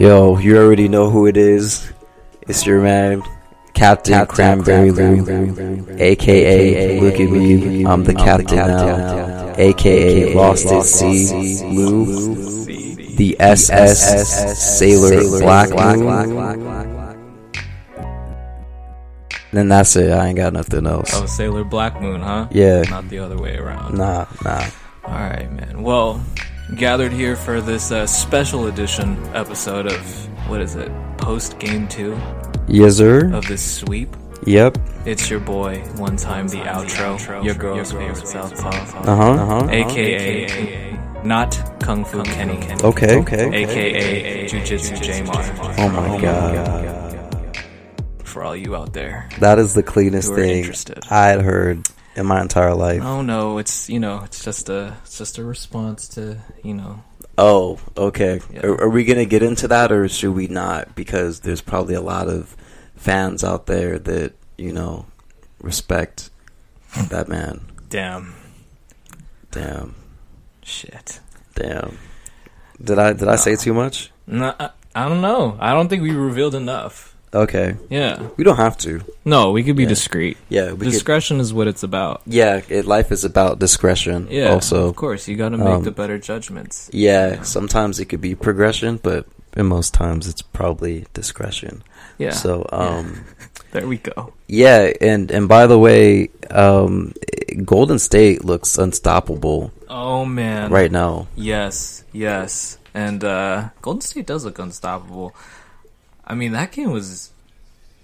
Yo, you already know who it is. It's your man, Captain, Cranberry Lou, aka Look at Me, I'm the captain now, aka Lost at Sea Lou, the SS Sailor Black Then that's it. I ain't got nothing else. Oh, Sailor Black Moon, huh? Yeah. Not the other way around. Nah, nah. All right, man. Well, gathered here for this uh, special edition episode of what is it? Post game two Yes, sir. of this sweep. Yep. It's your boy, one time the outro, your girl's favorite southpaw, Uh huh. Uh huh. aka not Kung Fu Kenny, Okay. Okay. aka Jiu Jitsu Jamar. Oh my god. For all you out there. That is the cleanest thing interested. I had heard in my entire life. Oh no, it's you know, it's just a, it's just a response to you know. Oh, okay. Yeah. Are, are we gonna get into that, or should we not? Because there's probably a lot of fans out there that you know respect that man. Damn. Damn, Shit. damn. Did I did I say uh, too much? No, I, I don't know. I don't think we revealed enough. Okay, Yeah. we don't have to. No, we could be Yeah. discreet. Yeah, we could. Discretion is what it's about. Yeah, it, life is about discretion. Yeah. Also, of course, you got to make um, the better judgments. yeah. Sometimes it could be progression, but in most times it's probably discretion. Yeah. So, um. there we go. Yeah, and and by the way, um, Golden State looks unstoppable Oh man. right now. Yes. Yes. And uh Golden State does look unstoppable. I mean, that game was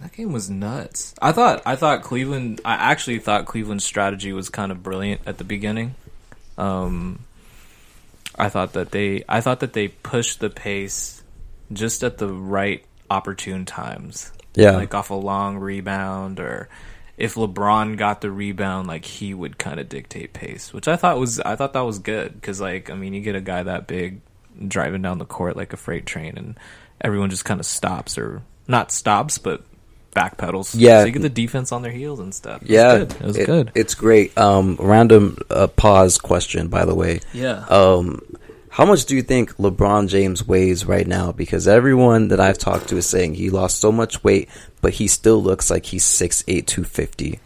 that game was nuts. I thought I thought Cleveland I actually thought Cleveland's strategy was kind of brilliant at the beginning. Um I thought that they I thought that they pushed the pace just at the right opportune times. Yeah, Like off a long rebound or if LeBron got the rebound like he would kind of dictate pace, which I thought was I thought that was good cuz like I mean, you get a guy that big driving down the court like a freight train and everyone just kind of stops or not stops but backpedals. Yeah. So you get the defense on their heels and stuff. It was yeah, good. It was it- good. It's great. Um, random uh, pause question, by the way. yeah. Um, how much do you think LeBron James weighs right now? Because everyone that I've talked to is saying he lost so much weight, but he still looks like he's 6'8", 250.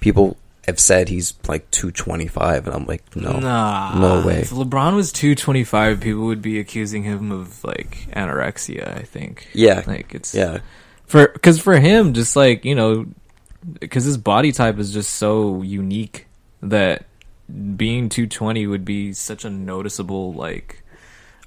People have said he's like 225, and I'm like, no. Nah, no way. If LeBron was 225, people would be accusing him of like anorexia, I think. Yeah, Like it's yeah. for because for him just like you know because his body type is just so unique that being 220 would be such a noticeable like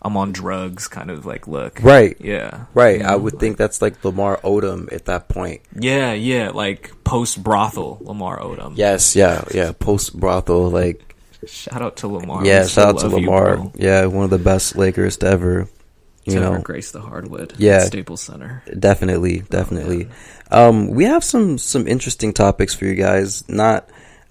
i'm on drugs kind of like look Right. yeah Right, You I would like- think that's like Lamar Odom at that point. yeah yeah like post brothel lamar odom Yes, yeah, yeah. Post brothel, like shout out to lamar yeah. We Shout out to love you, Lamar. yeah, one of the best Lakers to ever. You to know, grace the hardwood Yeah. at staples center definitely, definitely. Um, we have some some interesting topics for you guys. Not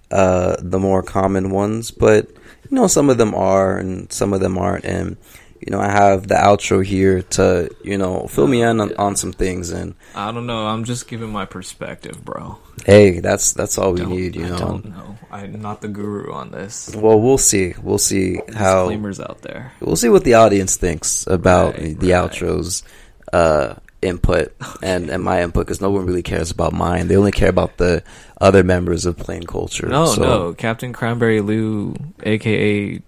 uh the more common ones, but you know some of them are and some of them aren't. And you know, I have the outro here to you know fill me in on, on some things. And i don't know i'm just giving my perspective bro hey, that's that's all we need. You I know. don't know i'm not the guru on this Well, we'll see. We'll see how. disclaimers out there We'll see what the audience thinks about Right, the right. outro's uh, input and, and my input because no one really cares about mine. They only care about the other members of Plain Culture. No, So, no, Captain Cranberry Lou, aka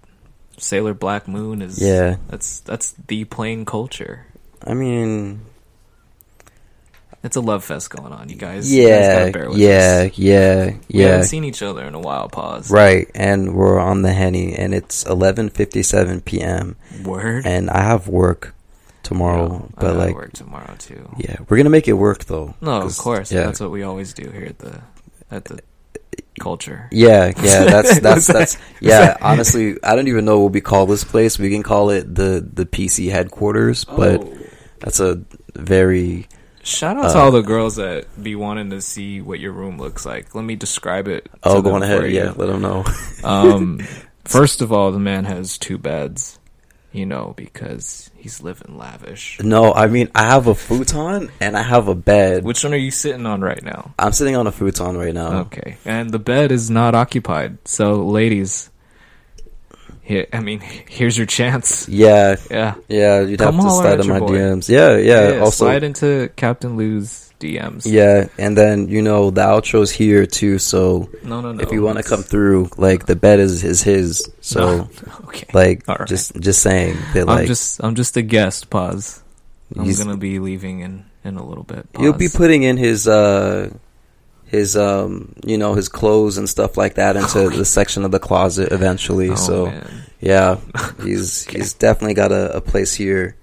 Sailor Black Moon, is Yeah. That's that's the plain culture. I mean, It's a love fest going on, you guys. You guys yeah, with yeah, us. yeah, We haven't seen each other in a while. Pause. Right, and we're on the henny, and it's 11:57 p.m. Word. and I have work tomorrow, No, but like, work tomorrow too. yeah, we're gonna make it work though. No, of course. Yeah, That's what we always do here at the at the culture. Yeah, yeah, that's that's that- that's yeah. Honestly, I don't even know what we call this place. We can call it the the PC headquarters, but Oh. that's a very Shout out to Uh, all the girls that be wanting to see what your room looks like. Let me describe it. oh, go for ahead. Yeah, let them know. Um, first of all, the man has two beds, you know, because he's living lavish. no, I mean I have a futon and I have a bed. Which one are you sitting on right now? I'm sitting on a futon right now. Okay, and the bed is not occupied. So, ladies, here, I mean, here's your chance. Yeah, Yeah. yeah. You'd Come have to slide in my boy. DMs. Yeah, yeah. also, slide into Captain Lou's DMs. yeah, and then you know the outro's here too. So No, no, no. if you want to come through, like the bed is is his. So okay. like, right. just just saying that I'm like just, I'm just a guest. Pause. I'm gonna be leaving in in a little bit. He'll be putting in his uh his um you know his clothes and stuff like that into the section of the closet eventually. Oh, so man. yeah, he's he's definitely got a, a place here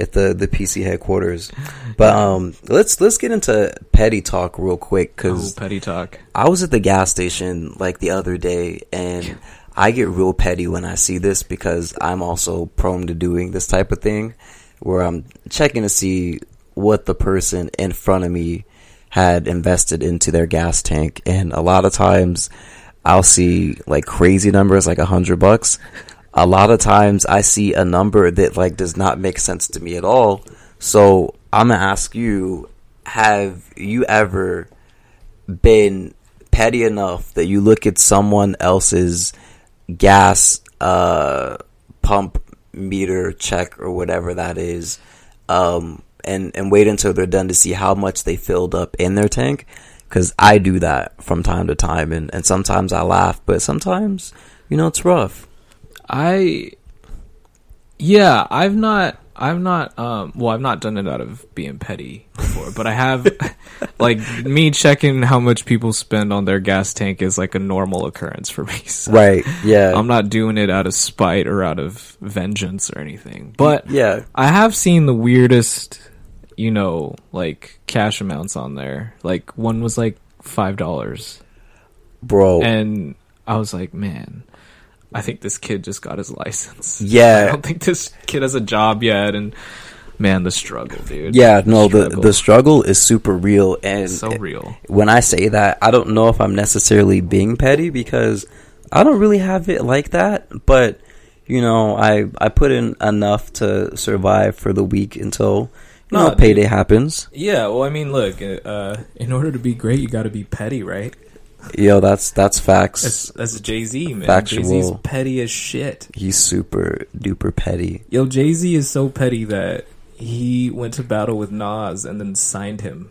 at the the PC headquarters. But um let's let's get into petty talk real quick Oh, cuz petty talk. I was at the gas station like the other day and I get real petty when I see this because I'm also prone to doing this type of thing where I'm checking to see what the person in front of me had invested into their gas tank and a lot of times I'll see like crazy numbers like a hundred bucks. A lot of times I see a number that like does not make sense to me at all. So I'm gonna ask you, have you ever been petty enough that you look at someone else's gas uh, pump meter check or whatever that is, um, and and wait until they're done to see how much they filled up in their tank? Because I do that from time to time, and and sometimes I laugh, but sometimes you know it's rough. I, yeah, I've not, I've not, um, well, I've not done it out of being petty before, but I have, like, me checking how much people spend on their gas tank is like a normal occurrence for me. So Right? Yeah. I'm not doing it out of spite or out of vengeance or anything, but yeah. I have seen the weirdest, you know, like cash amounts on there. Like one was like five dollars, Bro. and I was like, man, I think this kid just got his license. Yeah. I don't think this kid has a job yet, and man, the struggle, dude. Yeah, no, the Struggle. the struggle is super real, and so real. when I say that, I don't know if I'm necessarily being petty because I don't really have it like that. But you know, I I put in enough to survive for the week until you No, know dude. payday happens. Yeah, well, I mean, look, uh, in order to be great, you got to be petty, right? Yo, that's that's facts. That's that's Jay Z, man. Factual. Jay Z's petty as shit. He's super duper petty. Yo, Jay Z is so petty that he went to battle with Nas and then signed him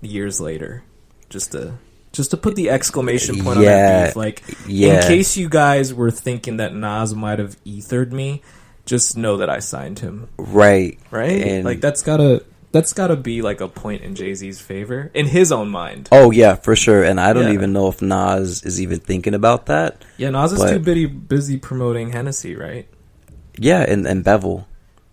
years later, just to just to put the exclamation point on that beef. Like, yeah. in case you guys were thinking that Nas might have ethered me, just know that I signed him. Right. Right? And like that's gotta that's gotta be like a point in Jay Z's favor in his own mind. Oh yeah, for sure. And I don't Yeah. even know if Nas is even thinking about that. Yeah, Nas is too busy busy promoting Hennessy, right? Yeah, and and Bevel.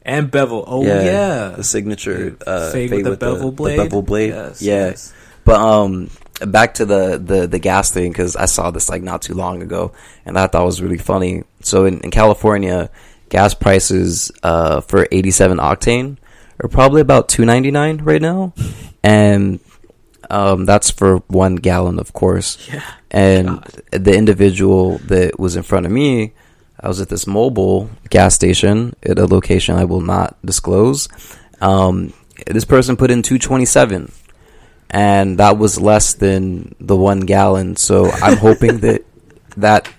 And Bevel. Oh yeah, the signature uh, Fade fade with the bevel blade? bevel blade. Yes, yeah, yes. but um, back to the the the gas thing because I saw this like not too long ago, and I thought it was really funny. So in, in California, gas prices uh for 87 octane are probably about 2.99 right now, and um that's for one gallon, of course. Yeah. And God. the individual that was in front of me, I was at this Mobil gas station at a location I will not disclose. Um, this person put in 227 and that was less than the one gallon. So I'm hoping that that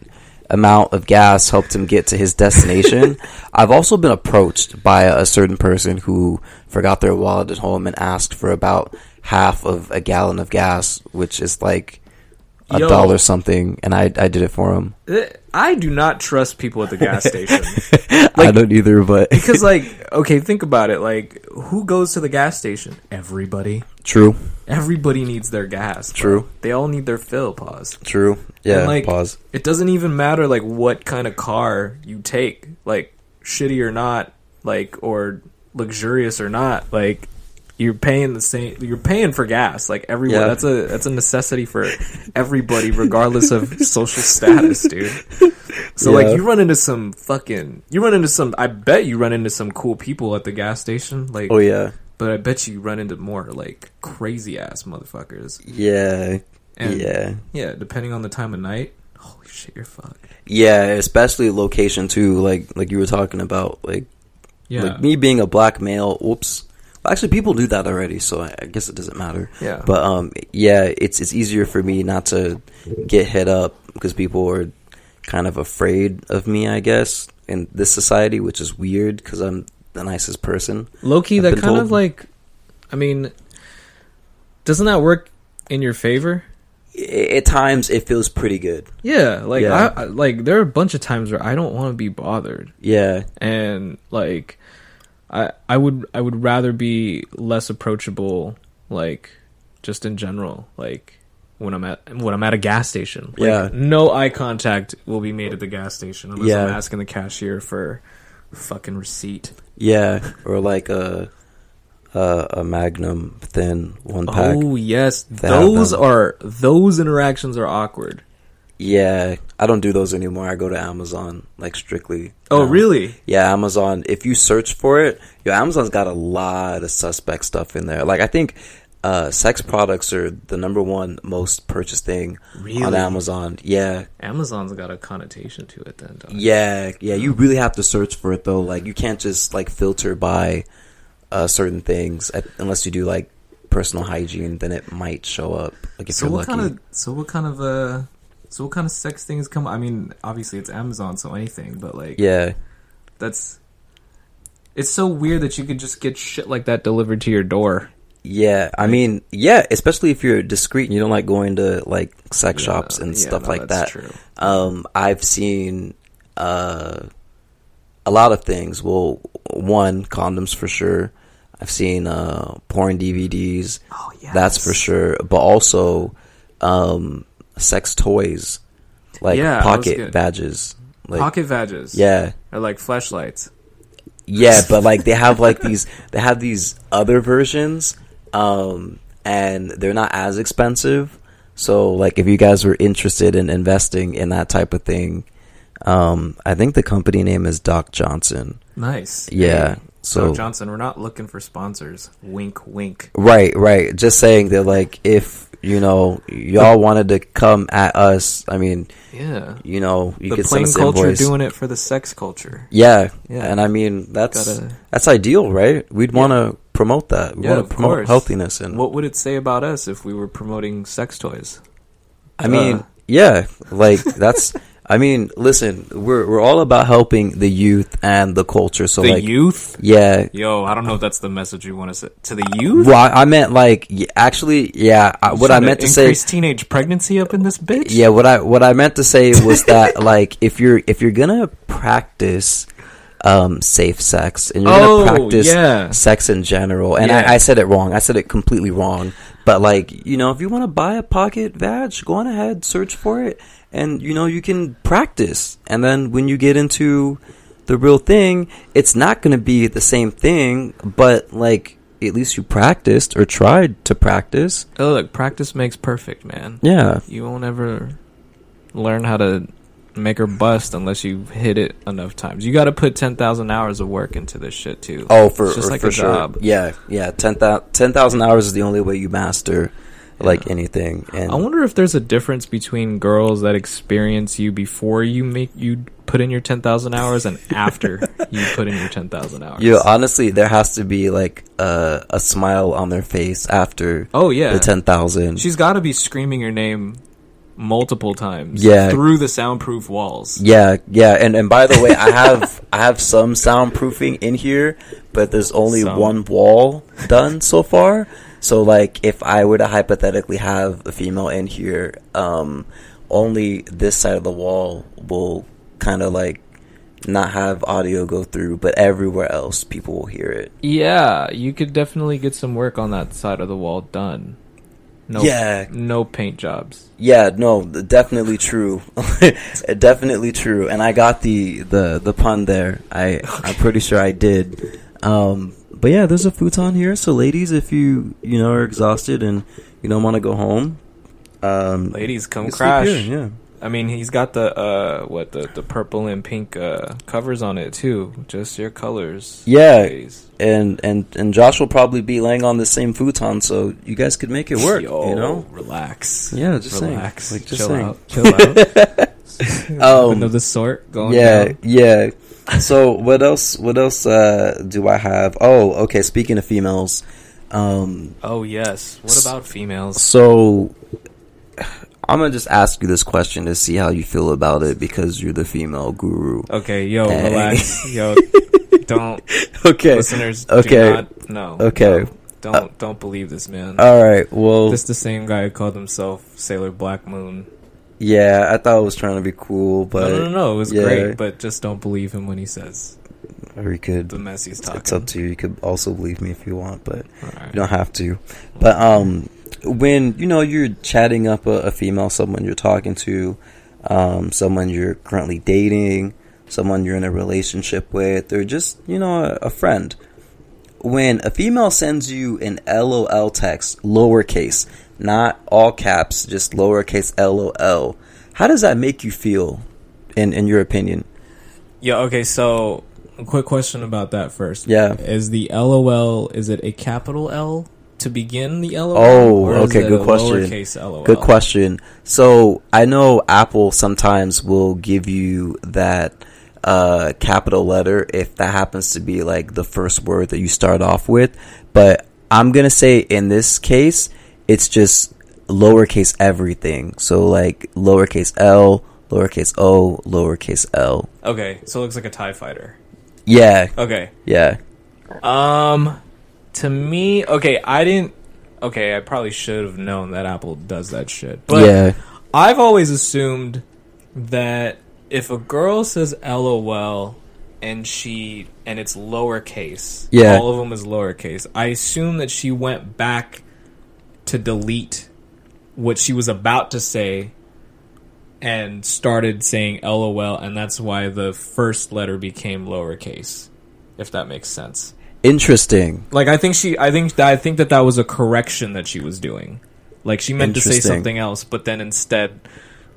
amount of gas helped him get to his destination. I've also been approached by a certain person who forgot their wallet at home and asked for about half of a gallon of gas, which is like a Yo. dollar something, and I I did it for him. Uh, I do not trust people at the gas station. I don't either, but because like okay think about it like who goes to the gas station everybody true, everybody needs their gas bro. True. they all need their fill pause true. Yeah, And, like, pause. it doesn't even matter like what kind of car you take like shitty or not like or luxurious or not like you're paying the same you're paying for gas like everyone Yeah. that's a that's a necessity for everybody regardless of social status dude so Yeah. like you run into some fucking you run into some I bet you run into some cool people at the gas station like Oh yeah, but I bet you run into more like crazy ass motherfuckers yeah, and yeah. yeah depending on the time of night holy shit you're fucked Yeah, especially location too. Like like you were talking about, like yeah like me being a black male. Whoops. Well, actually, people do that already, so I I guess it doesn't matter. Yeah. But um, yeah, it's it's easier for me not to get hit up because people are kind of afraid of me, I guess, in this society, which is weird because I'm the nicest person. Loki, that kind told. of like, I mean, doesn't that work in your favor? At times, it feels pretty good. Yeah, like Yeah. I, I like there are a bunch of times where I don't want to be bothered, Yeah, and like I I would I would rather be less approachable, like just in general, like when I'm at when I'm at a gas station. Like, Yeah. no eye contact will be made at the gas station unless I'm asking the cashier for fucking receipt. yeah, or like a a, a Magnum thin one pack. Oh yes, those are those interactions are awkward. Yeah, I don't do those anymore. I go to Amazon like strictly. Oh now. really? Yeah, Amazon. If you search for it, yo, Amazon's got a lot of suspect stuff in there. Like I think uh, sex products are the number one most purchased thing on Amazon. Yeah, Amazon's got a connotation to it then. Don't it? yeah, yeah. You really have to search for it though. Like you can't just like filter by uh, certain things uh, unless you do like personal hygiene. Then it might show up. Like if So you're what lucky. kind of so what kind of uh so what kind of sex things come? I mean, obviously it's Amazon, so anything. But like, yeah, that's it's so weird that you could just get shit like that delivered to your door. Yeah, I mean, yeah, especially if you're discreet and you don't like going to like sex shops and Yeah, stuff no, like that. True. Um, I've seen uh, a lot of things. Well, one condoms for sure. I've seen uh, porn DVDs. Oh yeah, That's for sure. But also um, sex toys, like Yeah, pocket badges. Like, Pocket badges. yeah, or like flashlights. yeah, but like they have like these they have these other versions um and they're not as expensive. So like if you guys were interested in investing in that type of thing, um I think the company name is Doc Johnson. Nice. Yeah. Hey, So Doc Johnson, we're not looking for sponsors. Wink, wink. right, right. Just saying that like if you know y'all wanted to come at us, I mean, Yeah. you know, you the could send plain us culture invoice. doing it for the sex culture. yeah. Yeah. And I mean that's Gotta- that's ideal, right? We'd want to promote that. We Yeah, want to promote course. healthiness and What would it say about us if we were promoting sex toys? I mean, Uh. yeah, like that's. I mean, listen, we're we're all about helping the youth and the culture. So the like, youth? yeah. Yo, I don't know if that's the message you want to say to the youth. Well, I, I meant like actually, yeah. I, what I meant to say, teenage pregnancy up in this bitch. yeah. What I what I meant to say was that like if you're if you're gonna practice um safe sex and you're Oh, gonna practice yeah. sex in general, and Yeah. I, I said it wrong. I said it completely wrong. But like you know, if you want to buy a pocket vag, go on ahead, search for it, and you know you can practice. And then when you get into the real thing, it's not going to be the same thing, but like at least you practiced or tried to practice. Oh, look, practice makes perfect, man. Yeah, You won't ever learn how to make her bust unless you hit it enough times. You got to put ten thousand hours of work into this shit too. Oh, for It's just like for a sure. job. Yeah, yeah. Ten thousand hours is the only way you master like anything. And I wonder if there's a difference between girls that experience you before you make you put in your ten thousand hours and after you put in your ten thousand hours. you know, honestly, there has to be like a a smile on their face after oh yeah, the ten thousand. she's got to be screaming your name multiple times. Yeah. through the soundproof walls. Yeah, yeah, and and by the way, I have I have some soundproofing in here, but there's only Some. one wall done so far. So like, if I were to hypothetically have a female in here, um, only this side of the wall will kind of like not have audio go through, but everywhere else people will hear it. Yeah, you could definitely get some work on that side of the wall done. No, Yeah. no paint jobs. Yeah, no, definitely true. definitely true. And I got the, the, the pun there. I I'm pretty sure I did. Um, but yeah, there's a futon here. So ladies, if you you know are exhausted and you don't want to go home, um, Ladies, come crash. here, yeah. I mean, he's got the uh, what the the purple and pink uh covers on it too. Just your colors. Yeah. ladies. And and and Josh will probably be laying on the same futon, so you guys could make it work. Yo, You know. relax. Yeah, just saying. relax. Like, just chill saying. out. Chill out. Um, of the sort going yeah, down. yeah. So what else? What else uh, do I have? Oh, okay. Speaking of females, um, Oh yes. What about females? so I'm gonna just ask you this question to see how you feel about it because you're the female guru. Okay, yo, Hey. relax, yo. Don't Okay. listeners. Okay. Do not, no. Okay. no. Don't don't believe this man. All right. Well, this the same guy who called himself Sailor Black Moon. Yeah, I thought it was trying to be cool, but no, no, no, no. It was yeah. great, but just don't believe him when he says or you could. the mess he's talking. It's up to you. You could also believe me if you want, but Alright. you don't have to. But um, when you know you're chatting up a, a female, someone you're talking to, um, someone you're currently dating, someone you're in a relationship with, or just you know a, a friend. When a female sends you an LOL text, lowercase, not all caps, just lowercase LOL, how does that make you feel? In in your opinion? Yeah. Okay. So, a quick question about that first. Yeah. Is the LOL is it a capital L to begin the LOL? Oh, or okay, good question. LOL. Good question. So I know Apple sometimes will give you that uh, capital letter if that happens to be like the first word that you start off with. But I'm gonna say in this case, it's just lowercase everything. So like lowercase L, lowercase O, lowercase L. Okay. So it looks like a Tie Fighter. Yeah, Okay. yeah, Um, to me, okay, I didn't. Okay, I probably should have known that Apple does that shit. But yeah, I've always assumed that if a girl says LOL and she and it's lowercase, Yeah. all of them is lowercase. I assume that she went back to delete what she was about to say and started saying LOL, and that's why the first letter became lowercase. If that makes sense. interesting. Like I think she, I think that I think that that was a correction that she was doing. Like she meant to say something else, but then instead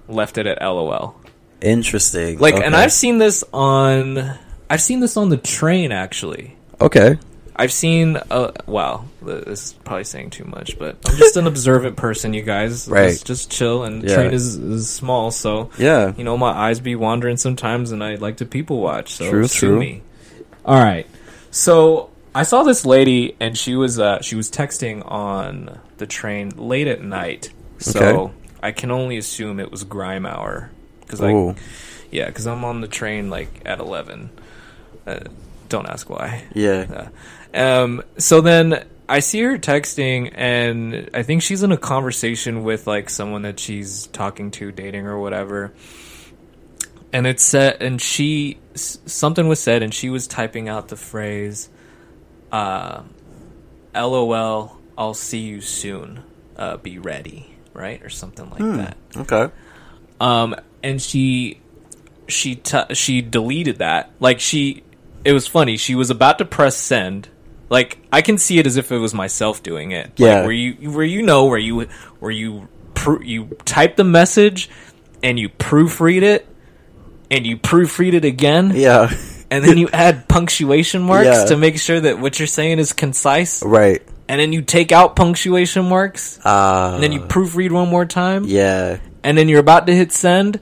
left it at LOL. Interesting. Like, and I've seen this on, I've seen this on the train actually. okay. I've seen, uh, wow, this is probably saying too much, but I'm just an observant person, you guys. Right. Just, just chill, and Yeah. train is, is small, so Yeah. you know my eyes be wandering sometimes, and I like to people watch. So True, true. me. All right, so I saw this lady, and she was uh, she was texting on the train late at night. So Okay. I can only assume it was grime hour because I, yeah, because I'm on the train like at eleven. Uh, don't ask why. Yeah. Um, so then I see her texting, and I think she's in a conversation with like someone that she's talking to, dating or whatever. And it said, and she something was said, and she was typing out the phrase, uh, "LOL, I'll see you soon. Uh, be ready." Right or something like that. Okay. Um, and she she t- she deleted that. Like she, it was funny. She was about to press send. Like I can see it as if it was myself doing it. Like, Yeah. where you where you know where you where you pr- you type the message and you proofread it and you proofread it again Yeah. and then you add punctuation marks Yeah. to make sure that what you're saying is concise right. and then you take out punctuation marks Uh, and then you proofread one more time Yeah. and then you're about to hit send,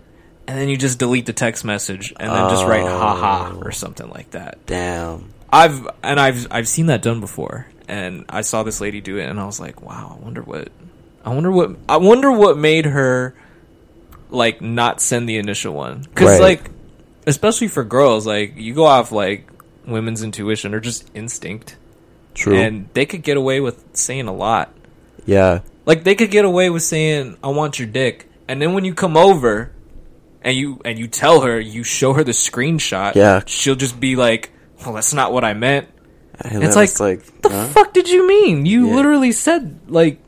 and then you just delete the text message and then just write haha oh. or something like that. Damn. I've and I've I've seen that done before, and I saw this lady do it, and I was like, wow, I wonder what, I wonder what, I wonder what made her like not send the initial one because Right. like, especially for girls, like you go off like women's intuition or just instinct, True. and they could get away with saying a lot. yeah. Like they could get away with saying, "I want your dick," and then when you come over, and you and you tell her, you show her the screenshot. Yeah. she'll just be like, "Well, that's not what I meant." And It's like, like The huh? fuck did you mean? You Yeah. literally said like,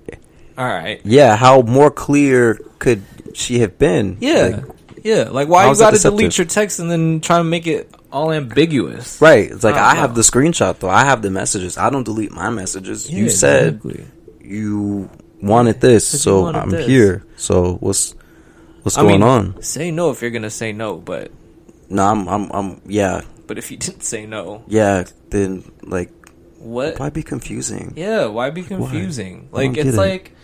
"All right, yeah. How more clear could she have been? yeah, Like, yeah." Like, why you got to delete your text and then try to make it all ambiguous? right. It's like I I, have the screenshot though. I have the messages. I don't delete my messages. Yeah, you said exactly. you wanted this, so wanted I'm this. here. So what's what's I going mean, on? Say no if you're gonna say no, but No, I'm I'm I'm yeah but if you didn't say no, yeah. Then like what? why be confusing? Yeah, why be confusing? I Like it's it. like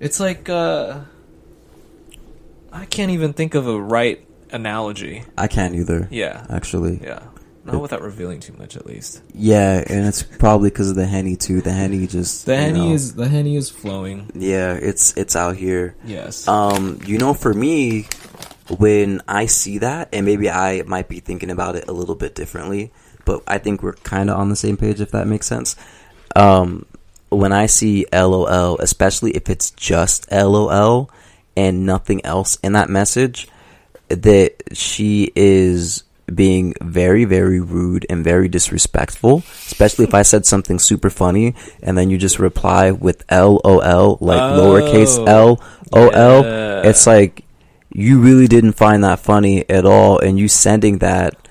it's like uh I can't even think of a right analogy. I can't either. Yeah. Actually, Yeah. Not without revealing too much, at least. Yeah, and it's probably because of the henny too. The henny just The henny know, is the henny is flowing. yeah, it's it's out here. Yes. Um, you know, for me, when I see that, and maybe I might be thinking about it a little bit differently, but I think we're kind of on the same page, if that makes sense. Um, when I see LOL, especially if it's just LOL and nothing else in that message, that she is being very, very rude and very disrespectful, especially if I said something super funny and then you just reply with LOL, like lowercase oh. L O L. Yeah. It's like you really didn't find that funny at all, and you sending that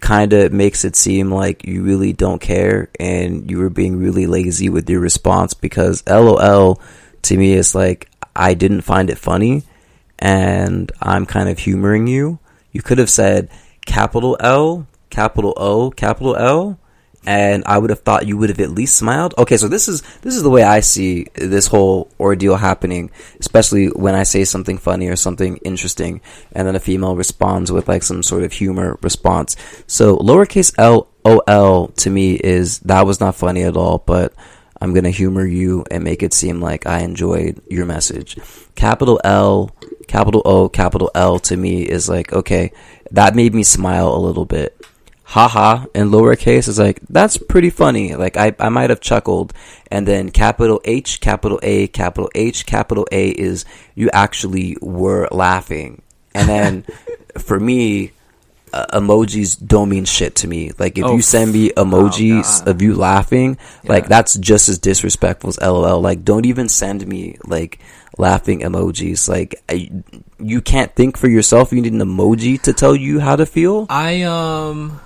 kind of makes it seem like you really don't care and you were being really lazy with your response because LOL to me is like I didn't find it funny and I'm kind of humoring you. You could have said capital L, capital O, capital L, and I would have thought you would have at least smiled. Okay, so this is this is the way I see this whole ordeal happening, especially when I say something funny or something interesting, and then a female responds with like some sort of humor response. So lowercase l o l to me is that was not funny at all, but I'm gonna humor you and make it seem like I enjoyed your message. Capital L, capital O, capital L to me is like okay, that made me smile a little bit. Haha in lowercase is like that's pretty funny. Like I, I might have chuckled. And then capital h capital a capital h capital a is you actually were laughing. And then for me uh, emojis don't mean shit to me. Like if Oh, you send me emojis God. of you laughing like that's just as disrespectful as lol like don't even send me like laughing emojis like I, you can't think for yourself you need an emoji to tell you how to feel I um.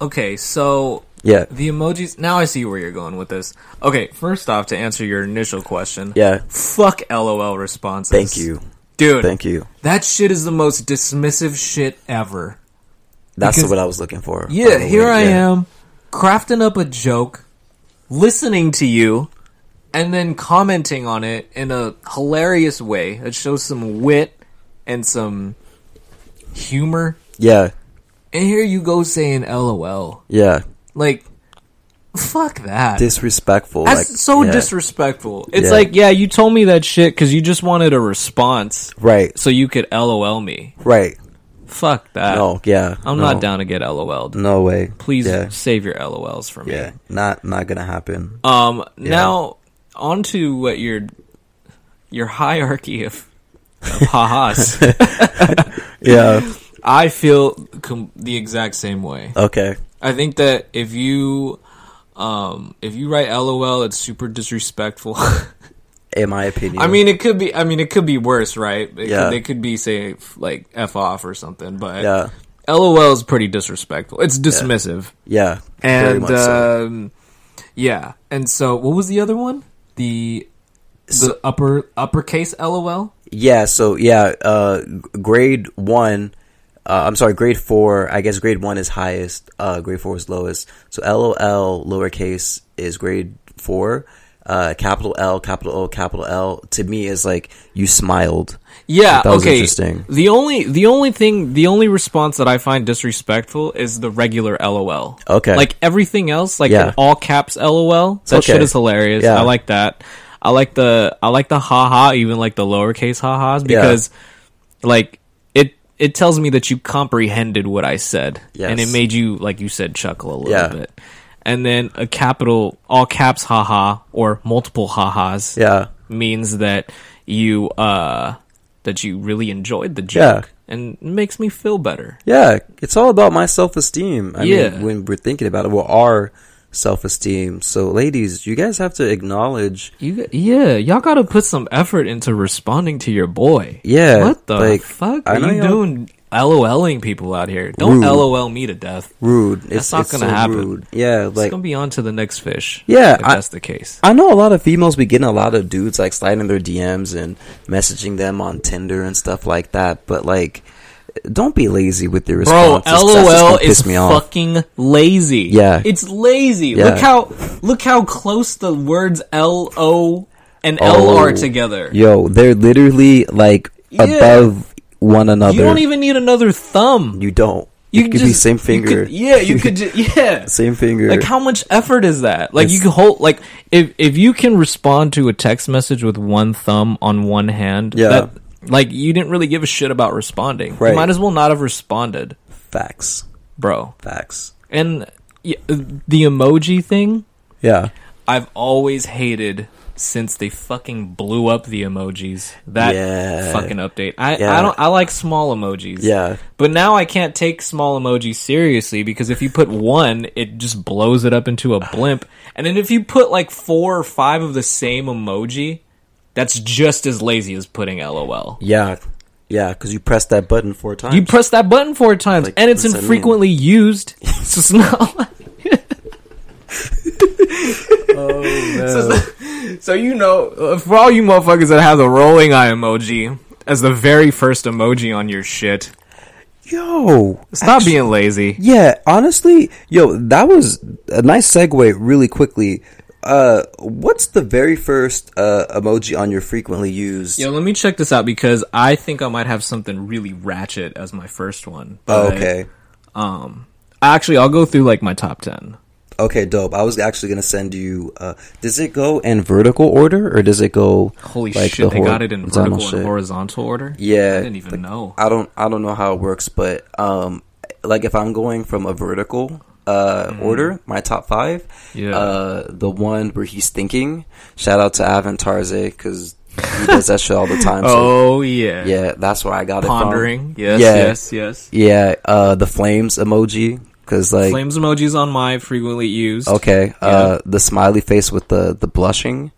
Okay, so yeah the emojis. Now I see where you're going with this. Okay, first off, to answer your initial question. yeah Fuck LOL responses. Thank you. dude. Thank you. That shit is the most dismissive shit ever. That's Because- what I was looking for. Yeah, here way. I Yeah. am, crafting up a joke, listening to you, and then commenting on it in a hilarious way that shows some wit and some humor. Yeah, And here you go saying LOL. yeah. Like, fuck that. Disrespectful. That's like, so yeah. disrespectful. It's Yeah. like, yeah, you told me that shit because you just wanted a response Right, so you could LOL me. right. Fuck that. No, yeah. I'm no. not down to get LOL'd. No way. Please Yeah, save your LOLs for me. yeah. Not not gonna happen. Um, now on to what your your hierarchy of, of ha-has. Yeah. I feel com- the exact same way. Okay. I think that if you um if you write LOL, it's super disrespectful. In my opinion. I mean, it could be. I mean, it could be worse, right? It Yeah. Could, they could be say like f off or something, but Yeah. LOL is pretty disrespectful. It's dismissive, Yeah. very and much so. um, yeah. And so, what was the other one? The the upper uppercase LOL. Yeah, so yeah, uh grade 1 uh, I'm sorry, grade 4, I guess grade 1 is highest, uh grade 4 is lowest. So LOL lowercase is grade 4. Uh capital L, capital O, capital L to me is like you smiled. Yeah. That okay. interesting. The only the only thing the only response that I find disrespectful is the regular LOL. Okay. Like everything else, like Yeah. all caps LOL. That Okay. shit is hilarious. Yeah. I like that. I like the I like the haha, even like the lowercase ha-has Yeah. because like it it tells me that you comprehended what I said. Yes. And it made you like you said chuckle a little Yeah. bit. And then a capital all caps haha or multiple ha-has Yeah. means that you uh that you really enjoyed the joke Yeah. and it makes me feel better. Yeah, it's all about my self esteem. I Yeah. mean, when we're thinking about it, well, our self esteem. So, ladies, you guys have to acknowledge. You yeah, y'all got to put some effort into responding to your boy. Yeah, What the like, fuck are you doing? LOLing people out here. Don't Rude. LOL me to death. Rude. That's it's not it's gonna so happen. Rude. Yeah, It's like gonna be on to the next fish. Yeah, if I- that's the case. I know a lot of females be getting a lot of dudes like sliding their DMs and messaging them on Tinder and stuff like that. But like, don't be lazy with your response. Bro, LOL is me off. fucking lazy. Yeah. it's lazy. Yeah. Look how look how close the words L O and L Oh, are together. Yo, they're literally like Yeah. above one another. You don't even need another thumb. You don't. You It could be same finger. could- yeah, you could. Ju- yeah. Same finger. Like how much effort is that? Like you It's- can hold like if if you can respond to a text message with one thumb on one hand, Yeah. that, like you didn't really give a shit about responding. Right. You might as well not have responded, Facts. bro. Facts. And the emoji thing, Yeah. I've always hated since they fucking blew up the emojis. That Yeah. fucking update. I Yeah. I don't I like small emojis. Yeah. But now I can't take small emojis seriously because if you put one, it just blows it up into a blimp. And then if you put like four or five of the same emoji, that's just as lazy as putting LOL. Yeah. Yeah, because you press that button four times. You press that button four times Like, and it's what's that mean? infrequently used. so it's not like oh, man. So you know, uh, for all you motherfuckers that have the rolling eye emoji as the very first emoji on your shit, Yo. stop actually- being lazy. Yeah, honestly, yo, that was a nice segue really quickly. Uh, what's the very first uh, emoji on your frequently used? Yo, let me check this out because I think I might have something really ratchet as my first one. oh, But, okay. Um, actually, I'll go through like my top ten. Okay, dope. I was actually gonna send you. Uh, does it go in vertical order or does it go? Holy like, shit, the they got it in vertical shit? and horizontal order. Yeah, I didn't even like, know. I don't. I don't know how it works, but um, like if I'm going from a vertical uh order, my top five. Yeah. Uh, the one where he's thinking. Shout out to Avin Tarze because he does that shit all the time. So oh yeah, yeah, that's where I got it from. Pondering. Yes, Yeah. yes, yes. Yeah, uh, the flames emoji because like Flames emojis on my frequently used. okay, uh, the smiley face with the the blushing.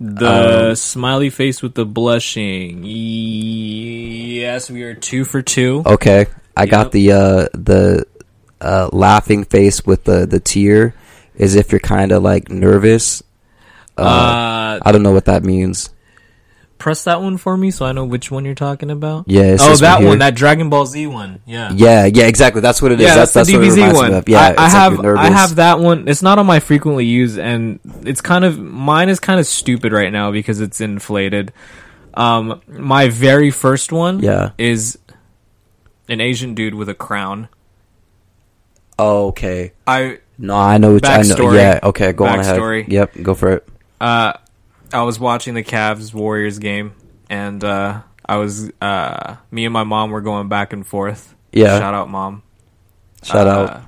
The Um, smiley face with the blushing. Yes, we are two for two. Okay, I Yep. got the uh the uh laughing face with the the tear, as if you're kind of like nervous. Uh, Uh, I don't know what that means. Press that one for me so I know which one you're talking about. Yeah, oh, that one, that Dragon Ball Z one. Yeah. Yeah, yeah, exactly. That's what it is. Yeah, that's that's, the DBZ one. Yeah, I, I like have I have that one. It's not on my frequently used, and it's kind of mine is kind of stupid right now because it's inflated. Um, my very first one, Yeah. is an Asian dude with a crown. Oh, okay. I No, I know which. I know. Backstory. Yeah. Okay, go on ahead. Backstory. Yep, go for it. uh, I was watching the Cavs Warriors game, and uh, I was uh, me and my mom were going back and forth. Yeah. shout out, mom. Shout Uh, out.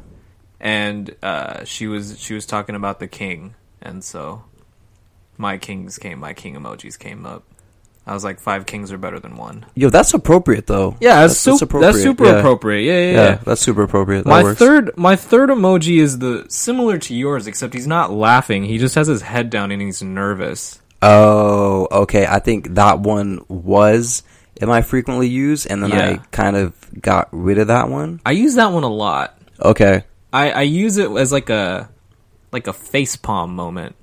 And uh, she was she was talking about the king, and so my kings came, my king emojis came up. I was like, five kings are better than one. Yo, that's appropriate though. Yeah, that's, that's appropriate, That's super yeah. appropriate. Yeah, yeah, Yeah, yeah. that's super appropriate. That My works. third, my third emoji is the similar to yours, except he's not laughing. He just has his head down and he's nervous. Oh, okay. I think that one was am I frequently used, and then I kind of got rid of that one. I use that one a lot. Okay. I, I use it as like a like a face palm moment,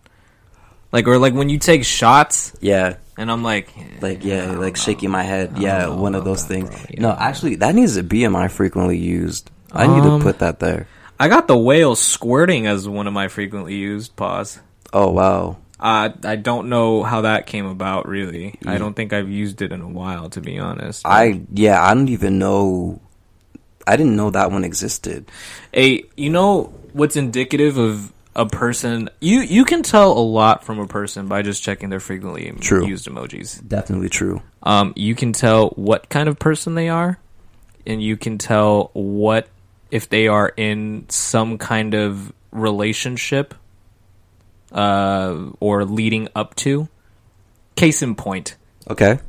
like or like when you take shots Yeah. and I'm like Like yeah, like know. shaking my head. Yeah, one of those things. bro. No, Yeah. actually, that needs to be in my frequently used. I need Um, to put that there. I got the whale squirting as one of my frequently used. Pause. Oh wow. Uh, I don't know how that came about. Really, I don't think I've used it in a while, to be honest. I yeah, I don't even know. I didn't know that one existed. a you know what's indicative of a person you you can tell a lot from a person by just checking their frequently True. used emojis Definitely true. um you can tell what kind of person they are and you can tell what if they are in some kind of relationship uh or leading up to case in point Okay.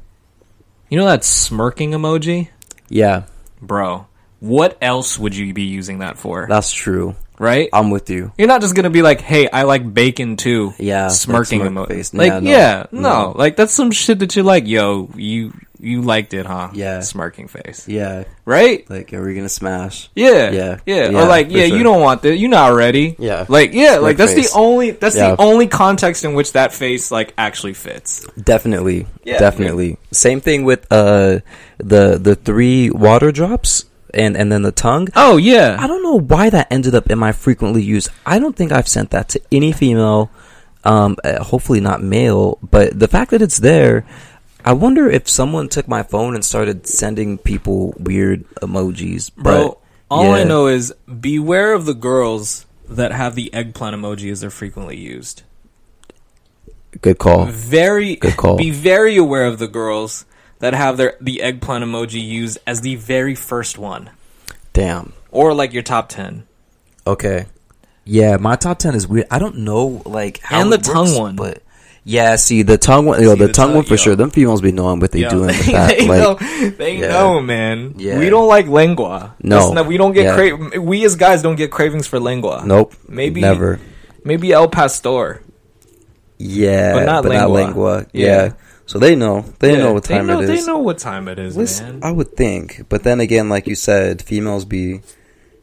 you know that smirking emoji Yeah, bro what else would you be using that for that's true. right I'm with you. You're not just gonna be like, "Hey, I like bacon too." Yeah, like smirking smirk emoji. Like, Yeah, no. yeah, no. No. like that's some shit that you like. Yo, you you liked it, huh? Yeah. smirking face, Yeah, right? like are we gonna smash? Yeah, Yeah. yeah. Yeah, or like, yeah, sure. you don't want this. You're not ready. Yeah. like yeah, like that's face. the only that's Yeah. the only context in which that face like actually fits. Definitely, Yeah. definitely. Same thing with uh the the three water drops and and then the tongue. Oh yeah, I don't know why that ended up in my frequently used. I don't think I've sent that to any female. Um, uh, hopefully not male, but the fact that it's there, I wonder if someone took my phone and started sending people weird emojis. bro. But All I know is beware of the girls that have the eggplant emoji as they're frequently used. Good call. Very Good call. be very aware of the girls that have their the eggplant emoji used as the very first one. Damn. Or like your top 10. Okay. Yeah, my top ten is weird. I don't know, like how And the it tongue works, one. but yeah, see the tongue one. Yo, See, the, the tongue tongue- one for yo. sure. Them females be knowing what they Yo, do in the they, like, know, they yeah. know, man. Yeah. We don't like lengua. No. Not- we don't get Yeah. cra- we as guys don't get cravings for lengua. nope, Maybe never. maybe El Pastor. Yeah, But not lengua. lengua. Yeah. Yeah. so they know. They know what time know, it is. They know what time it is, Listen, man. I would think, but then again, like you said, females be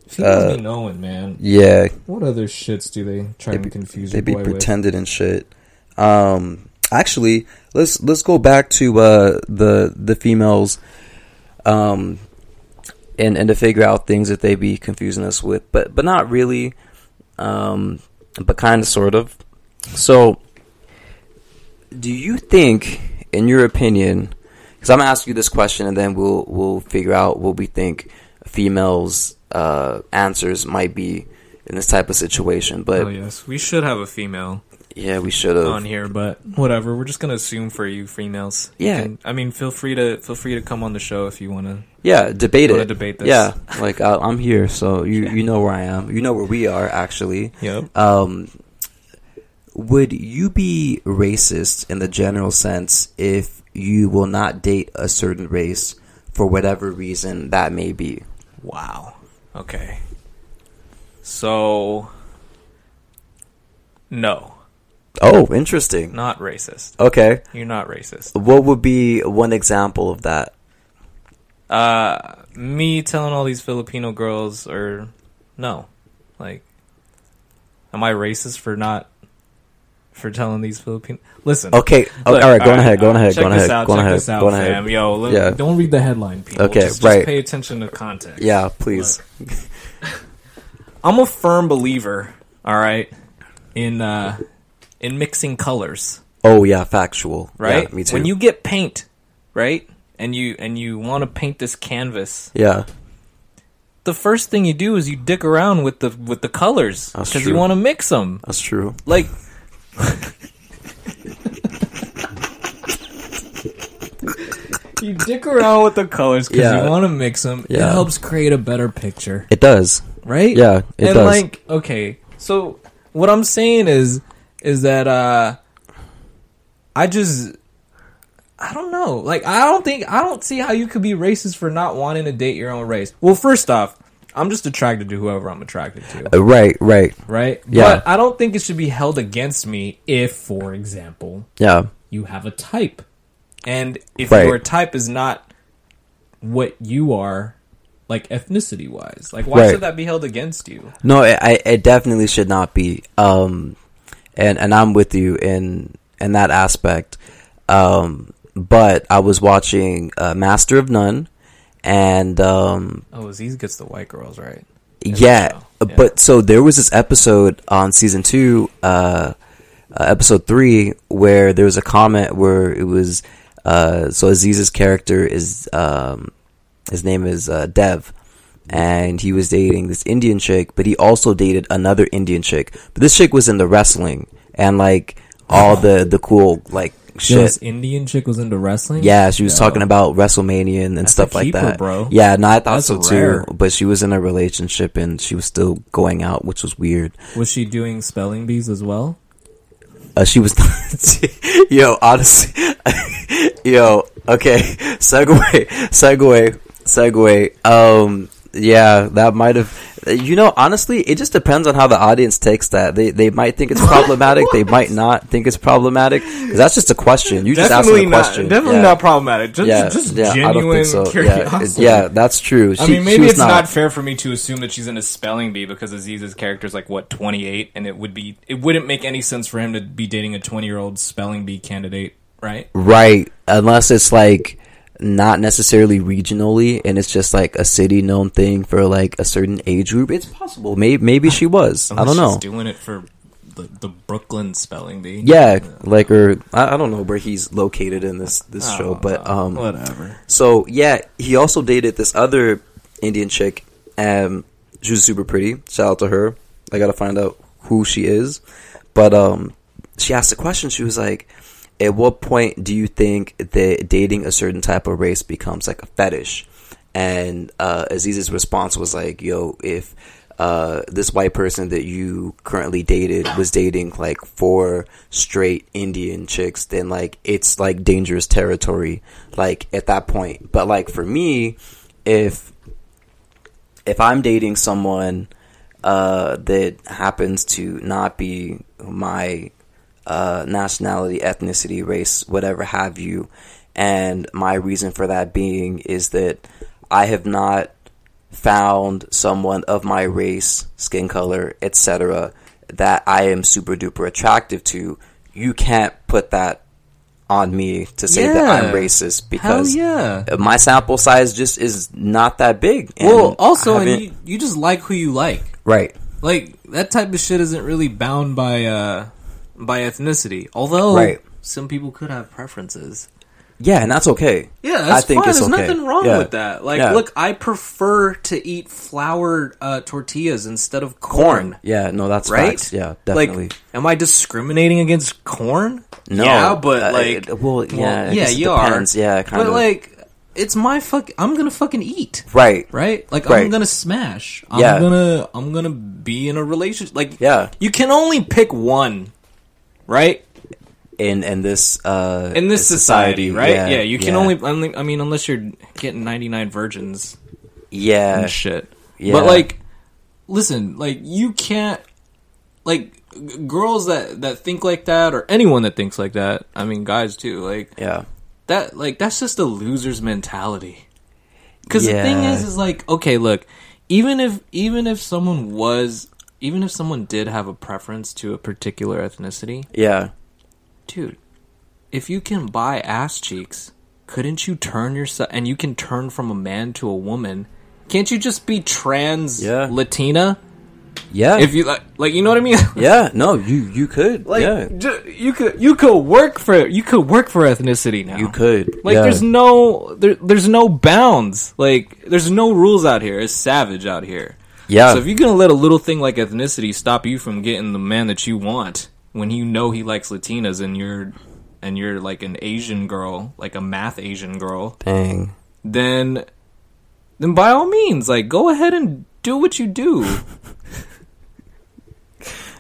Females uh, be knowing, man. yeah, What other shits do they try they and be, confuse they be boy with? pretending and shit. Um, actually, let's let's go back to uh the the females, um, and and to figure out things that they be confusing us with, but but not really, um, but kind of sort of. So, do you think, in your opinion, because I'm gonna ask you this question, and then we'll we'll figure out what we think females' uh, answers might be in this type of situation. But oh yes, we should have a female yeah, we should have. on here, but whatever. We're just gonna assume for you females. You Yeah. can- I mean, feel free to feel free to come on the show if you want to. Yeah, debate it. debate this? Yeah, like I, I'm here, so you you know where I am. You know where we are actually. Yep. Um, would you be racist in the general sense if you will not date a certain race for whatever reason that may be? Wow. Okay. So, no, Oh, interesting. not racist. Okay, You're not racist. what would be one example of that? Uh, me telling all these Filipino girls, or no, like, am I racist for not for telling these Filipino? Listen. Okay, Look, all right, go all ahead, go ahead, go ahead, go ahead, go ahead. fam. Yo, look, Yeah. don't read the headline, people. Okay, just, right. Just pay attention to context. Yeah, please. I'm a firm believer. All right, in uh, in mixing colors, Oh yeah, factual. right? Yeah, me too. When you get paint, right, and you and you want to paint this canvas, yeah, the first thing you do is you dick around with the with the colors because you want to mix them. that's true. Like, you dick around with the colors because Yeah. you want to mix them. Yeah. It helps create a better picture, It does. right? Yeah, it and does. like, okay, so what I'm saying is, is that uh, I just. I don't know. Like, I don't think I don't see how you could be racist for not wanting to date your own race. Well, first off, I'm just attracted to whoever I'm attracted to Uh, right, right. right? Yeah. But I don't think it should be held against me if, for example, Yeah, you have a type. And if Right. your type is not what you are, like ethnicity wise, like why Right. should that be held against you? no, it, I, it definitely should not be. Um, and and I'm with you in in that aspect. Um, but I was watching uh, Master of None, and um, Oh, Aziz gets the white girls, right? yeah. Yeah. but so there was this episode on season two, uh, uh, episode three, where there was a comment where it was uh, so Aziz's character is um, his name is uh, Dev, and he was dating this Indian chick, but he also dated another Indian chick. But this chick was in the wrestling and like all the the cool like Yo, this. Indian chick was into wrestling. Yeah, she was Yo. talking about WrestleMania and, and stuff a like that, bro. Yeah, no, I thought That's so rare. too. But she was in a relationship and she was still going out, which was weird. Was she doing spelling bees as well? Uh, she was, not yo, honestly, yo, okay, segue, segue, segue. Um, yeah, that might have. You know, honestly, it just depends on how the audience takes that. They they might think it's problematic. they might not think it's problematic. 'Cause that's just a question. You just asked definitely a not. question. Definitely yeah. not problematic. Just, Yeah, just yeah, I don't genuine think so. Yeah, curiosity. it- yeah, that's true. I mean, maybe it's not. fair for me to assume that she's in a spelling bee because Aziz's character is like what twenty eight, and it would be it wouldn't make any sense for him to be dating a twenty year old spelling bee candidate, right? Right, unless it's like not necessarily regionally, and it's just like a city known thing for like a certain age group. It's possible. Maybe maybe she was. I don't know. She's doing it for the, the Brooklyn spelling bee. Yeah, like or I, I don't know where he's located in this this show, but um, whatever. so yeah, he also dated this other Indian chick, and she was super pretty. Shout out to her. I gotta find out who she is, but um, she asked a question. She was like, "At what point do you think that dating a certain type of race becomes like a fetish?" And uh, Aziz's response was like, "Yo, if." Uh, this white person that you currently dated was dating like four straight Indian chicks, then like it's like dangerous territory, like at that point. But like for me, if if I'm dating someone uh, that happens to not be my uh, nationality, ethnicity, race, whatever have you, and my reason for that being is that I have not found someone of my race, skin color, etc., that I am super duper attractive to, you can't put that on me to say that I'm racist because yeah. my sample size just is not that big. and Well, also, and you, you just like who you like. right, Like that type of shit isn't really bound by uh by ethnicity. Although Right. some people could have preferences. yeah, and that's okay. Yeah, that's I think fine. it's There's okay. nothing wrong Yeah. with that. Like, Yeah. look, I prefer to eat flour uh, tortillas instead of corn. Yeah, no, that's Right? facts. Yeah, definitely. Like, am I discriminating against corn? no, Yeah, but uh, like, it- well, yeah, yeah, you depends. are. Yeah, kind but of. like, it's my fuck. I'm gonna fucking eat. right, right? Like Right. I'm gonna smash. I'm Yeah. gonna I'm gonna be in a relationship. Like Yeah. you can only pick one, right? in in this uh In this society, right? Yeah, you can yeah. only. I mean, unless you're getting 99 virgins yeah, and shit. yeah. But like, listen, like you can't like g- girls that that think like that or anyone that thinks like that. I mean, guys too. Like yeah, that like that's just a loser's mentality because the thing is is like okay look even if even if someone was even if someone did have a preference to a particular ethnicity yeah, dude if you can buy ass cheeks couldn't you turn yourself and you can turn from a man to a woman can't you just be trans Yeah. latina yeah, if you like like you know what i mean yeah. No, you you could, like yeah, ju- you could you could work for you could work for ethnicity now you could. Like yeah. there's no there, there's no bounds. Like there's no rules out here. It's savage out here. Yeah, So if you're gonna let a little thing like ethnicity stop you from getting the man that you want when you know he likes Latinas and you're and you're like an Asian girl, like a math Asian girl, dang. then then by all means, like go ahead and do what you do.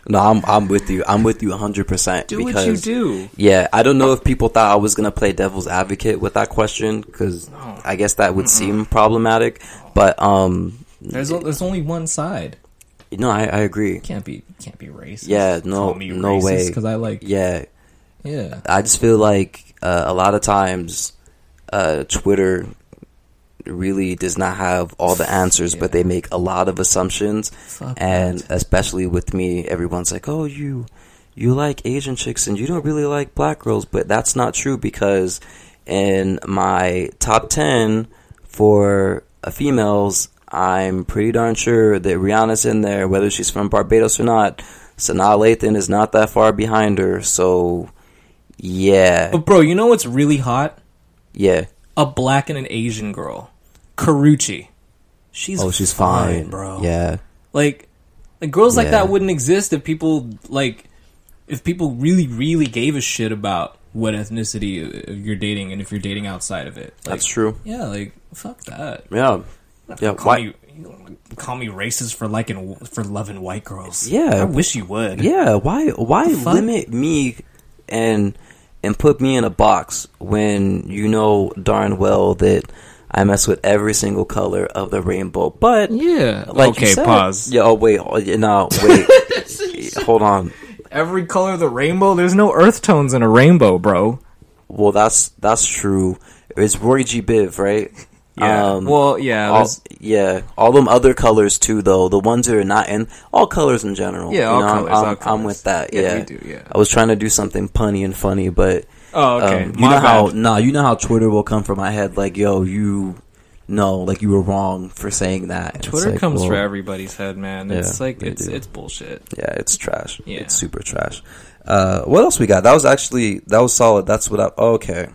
No, I'm I'm with you. I'm with you 100. percent Do what you do. Yeah, I don't know if people thought I was gonna play devil's advocate with that question because I guess that would seem problematic. But um, There's there's only one side. no, I, I agree. Can't be can't be racist. Yeah, no- no way. Because I like Yeah, yeah. I just feel like uh, a lot of times uh, Twitter really does not have all the answers, but they make a lot of assumptions. Fuck and that. especially with me, everyone's like, "Oh, you you like Asian chicks and you don't really like black girls," but that's not true because in my top ten for uh, females, I'm pretty darn sure that Rihanna's in there, whether she's from Barbados or not. Sanaa Lathan is not that far behind her, so yeah, But bro, you know what's really hot? yeah. A black and an Asian girl, Karrueche. She's Oh, she's fine, bro. Yeah, like, like girls like Yeah. that wouldn't exist if people like, if people really, really gave a shit about what ethnicity you're dating and if you're dating outside of it. Like, that's true. Yeah, like fuck that. Yeah, yeah. Call Why? me, call me racist for liking for loving white girls. Yeah. I wish you would. Yeah, why why limit me and and put me in a box when you know darn well that I mess with every single color of the rainbow. But Yeah. like okay. said, pause. Yeah. Oh wait. oh, yeah, No. Wait. hold on. Every color of the rainbow. There's no earth tones in a rainbow, bro. Well, that's that's true. It's Roy G. Biv, right? Um, well, yeah. all, yeah, all them other colors too, though. The ones that are not in all colors in general. Yeah, all know, I'm- colors, I'm, all I'm with that. Yeah, Yeah, do, yeah. I was trying to do something punny and funny, but Oh, okay. um, you My know how nah, you know how Twitter will come from my head like, yo, you no, like you were wrong for saying that. Twitter like, comes well, for everybody's head, man. It's Yeah, like it's do. it's bullshit. Yeah, it's trash. Yeah. It's super trash. Uh, what else we got? That was actually that was solid. That's what I okay.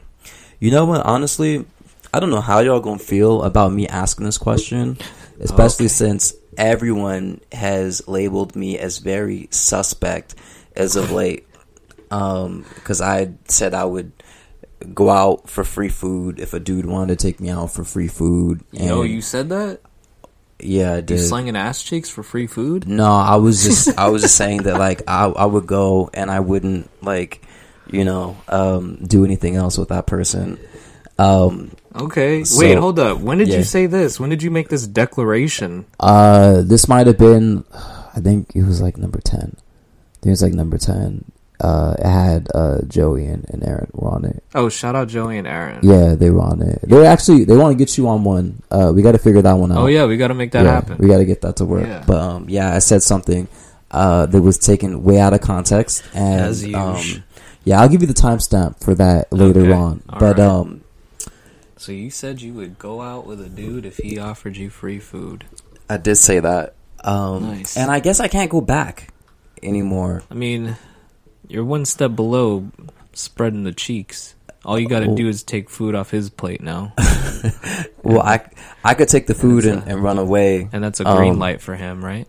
You know what? Honestly, I don't know how y'all gonna feel about me asking this question especially Okay. since everyone has labeled me as very suspect as of late. Because I said I would go out for free food if a dude wanted to take me out for free food. Yo, and- you said that? yeah, I You did. slinging ass cheeks for free food? No, I was just I was just saying that like I I would go and I wouldn't like you know um do anything else with that person. Um Okay. So- Wait, hold up. When did yeah. you say this? When did you make this declaration? uh this might have been I think it was like number 10. I think it was like number 10. Uh it had uh Joey and, and Aaron were on it. Oh, shout out Joey and Aaron. Yeah, they were on it. They actually they want to get you on one. Uh we got to figure that one out. Oh yeah, we got to make that yeah, happen. We got to get that to work. Yeah. But um, yeah, I said something uh, that was taken way out of context, and As usual. um, yeah, I'll give you the timestamp for that later Okay. on. All but right. um, So you said you would go out with a dude if he offered you free food. I did say that. Um, Nice. and I guess I can't go back anymore. I mean, you're one step below spreading the cheeks. All you got to Oh. do is take food off his plate now, Well, I I could take the food and, a- and run away. and that's a green Um, light for him, right?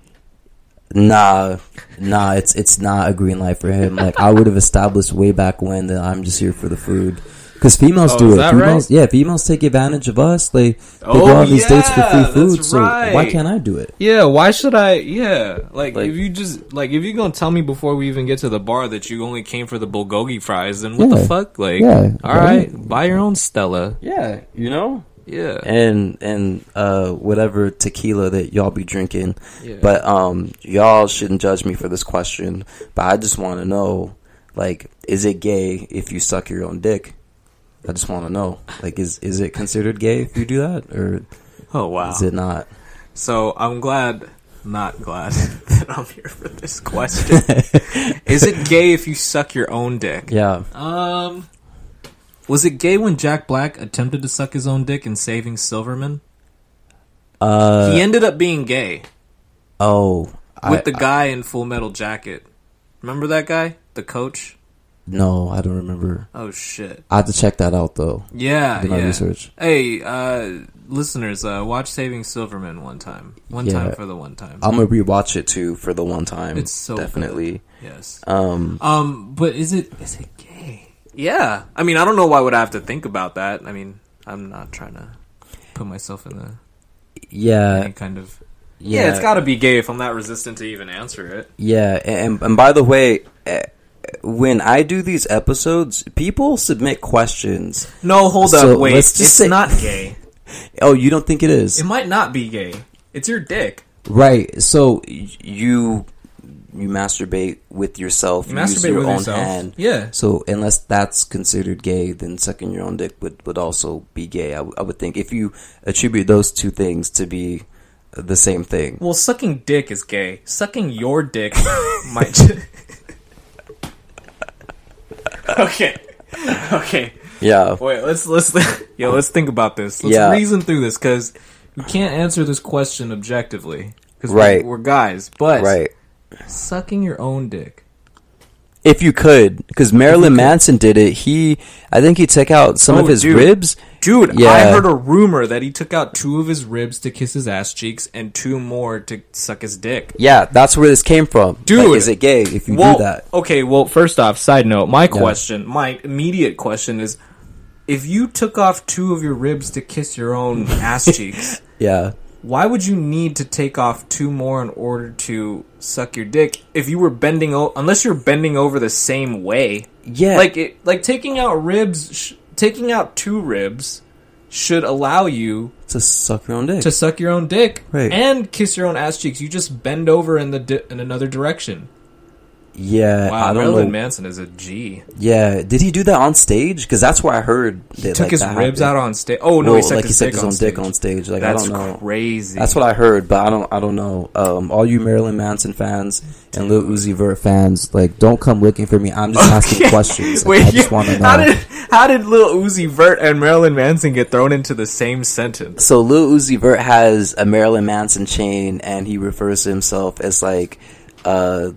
Nah, nah, it's it's not a green light for him. Like I would have established way back when that I'm just here for the food. Because females Oh, do it. that Females, yeah, females take advantage of us. They they Oh, go on these dates for free food. that's So why can't I do it? Yeah, why should I? Yeah, like, Like- if you just like if you're gonna tell me before we even get to the bar that you only came for the bulgogi fries, then what the fuck? Like, Yeah, all right. right, buy your own Stella. Yeah, you know. Yeah, and and uh whatever tequila that y'all be drinking. yeah. But um y'all shouldn't judge me for this question. But I just want to know like is it gay if you suck your own dick? I just want to know. Like is is it considered gay if you do that or oh wow. is it not? So I'm glad, not glad that I'm here for this question. Is it gay if you suck your own dick? Yeah. Um, was it gay when Jack Black attempted to suck his own dick in Saving Silverman? Uh he ended up being gay oh with I, the guy in Full Metal Jacket. Remember that guy, the coach? No, I don't remember. Oh shit! I have to check that out though. Yeah, Do my yeah. research. Hey, uh, listeners, uh, watch Saving Silverman one time. One Yeah. time for the one time. I'm gonna rewatch it too for the one time. It's so definitely. yes. Um Um, but is it is it gay? Yeah. I mean, I don't know why would I have to think about that. I mean, I'm not trying to put myself in the yeah. any kind of yeah. Yeah, it's got to be gay if I'm not resistant to even answer it. Yeah, and and by the way, eh, when I do these episodes, people submit questions. No, hold So, up, wait. It's say- not gay. Oh, you don't think it is? It might not be gay. It's your dick. Right. So you you masturbate with yourself. You masturbate your with own yourself. hand. Yeah. So unless that's considered gay, then sucking your own dick would, would also be gay. I, w- I would think if you attribute those two things to be the same thing. Well, sucking dick is gay. Sucking your dick might. okay. Okay. Yeah. Wait. Let's let's yo. Let's think about this. Let's Yeah. reason through this because we can't answer this question objectively because Right. we're, we're guys. But Right. sucking your own dick. If you could, because Marilyn Manson did it. He, I think he took out some of Oh, his dude. ribs. Dude, Yeah. I heard a rumor that he took out two of his ribs to kiss his ass cheeks and two more to suck his dick. Yeah, that's where this came from. Dude. Like, is it gay if you well, do that? Okay, well, first off, side note, my question, my immediate question is if you took off two of your ribs to kiss your own ass cheeks, Yeah. why would you need to take off two more in order to suck your dick if you were bending o- unless you're bending over the same way? Yeah. Like it, like taking out ribs, sh- taking out two ribs should allow you to suck your own dick. to suck your own dick Right. and kiss your own ass cheeks. You just bend over in the di- in another direction. Yeah, Wow, I don't Marilyn know. Manson is a G. Yeah, did he do that on stage? Because that's where I heard that, took like, his that ribs happened. out on stage. Oh no, Well, he sucked like his, he sucked his on own stage. dick on stage. Like That's I don't know. crazy. That's what I heard, but I don't. I don't know. Um, all you Marilyn Manson fans and Lil Uzi Vert fans, like, don't come looking for me. I'm just asking questions. Like, Wait, I just want to know. how did how did Lil Uzi Vert and Marilyn Manson get thrown into the same sentence? so Lil Uzi Vert has a Marilyn Manson chain, and he refers to himself as like, uh,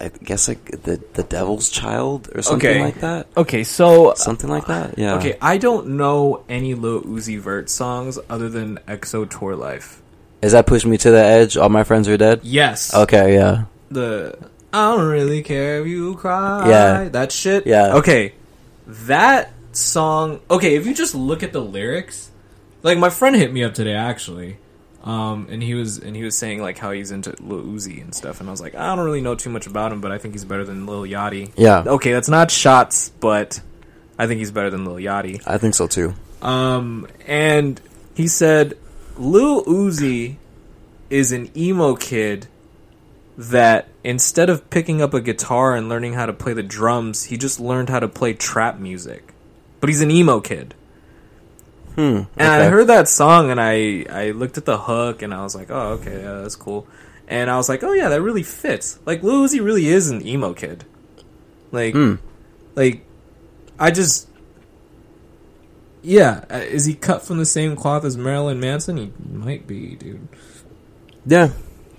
I guess like the the devil's child or something Okay. like that. Okay, so Something like that. Uh, yeah. okay, I don't know any Lil Uzi Vert songs other than XO Tour Llif3. Is that push me to the edge? All my friends are dead. Yes. Okay, yeah, The I don't really care if you cry. Yeah. That shit. Yeah. Okay. That song. Okay, if you just look at the lyrics, like my friend hit me up today actually. Um, and he was and he was saying like how he's into Lil Uzi and stuff, and I was like, I don't really know too much about him, but I think he's better than Lil Yachty. yeah. Okay, that's not shots, but I think he's better than Lil Yachty. I think so too. Um, and he said Lil Uzi is an emo kid that instead of picking up a guitar and learning how to play the drums, he just learned how to play trap music. But he's an emo kid. Hmm. And I heard that song and I I looked at the hook and I was like, "Oh, okay, yeah, that's cool." And I was like, "Oh yeah, that really fits." Like Lil Uzi really is an emo kid. Like Hmm. like I just yeah, uh, is he cut from the same cloth as Marilyn Manson? He might be, dude. Yeah,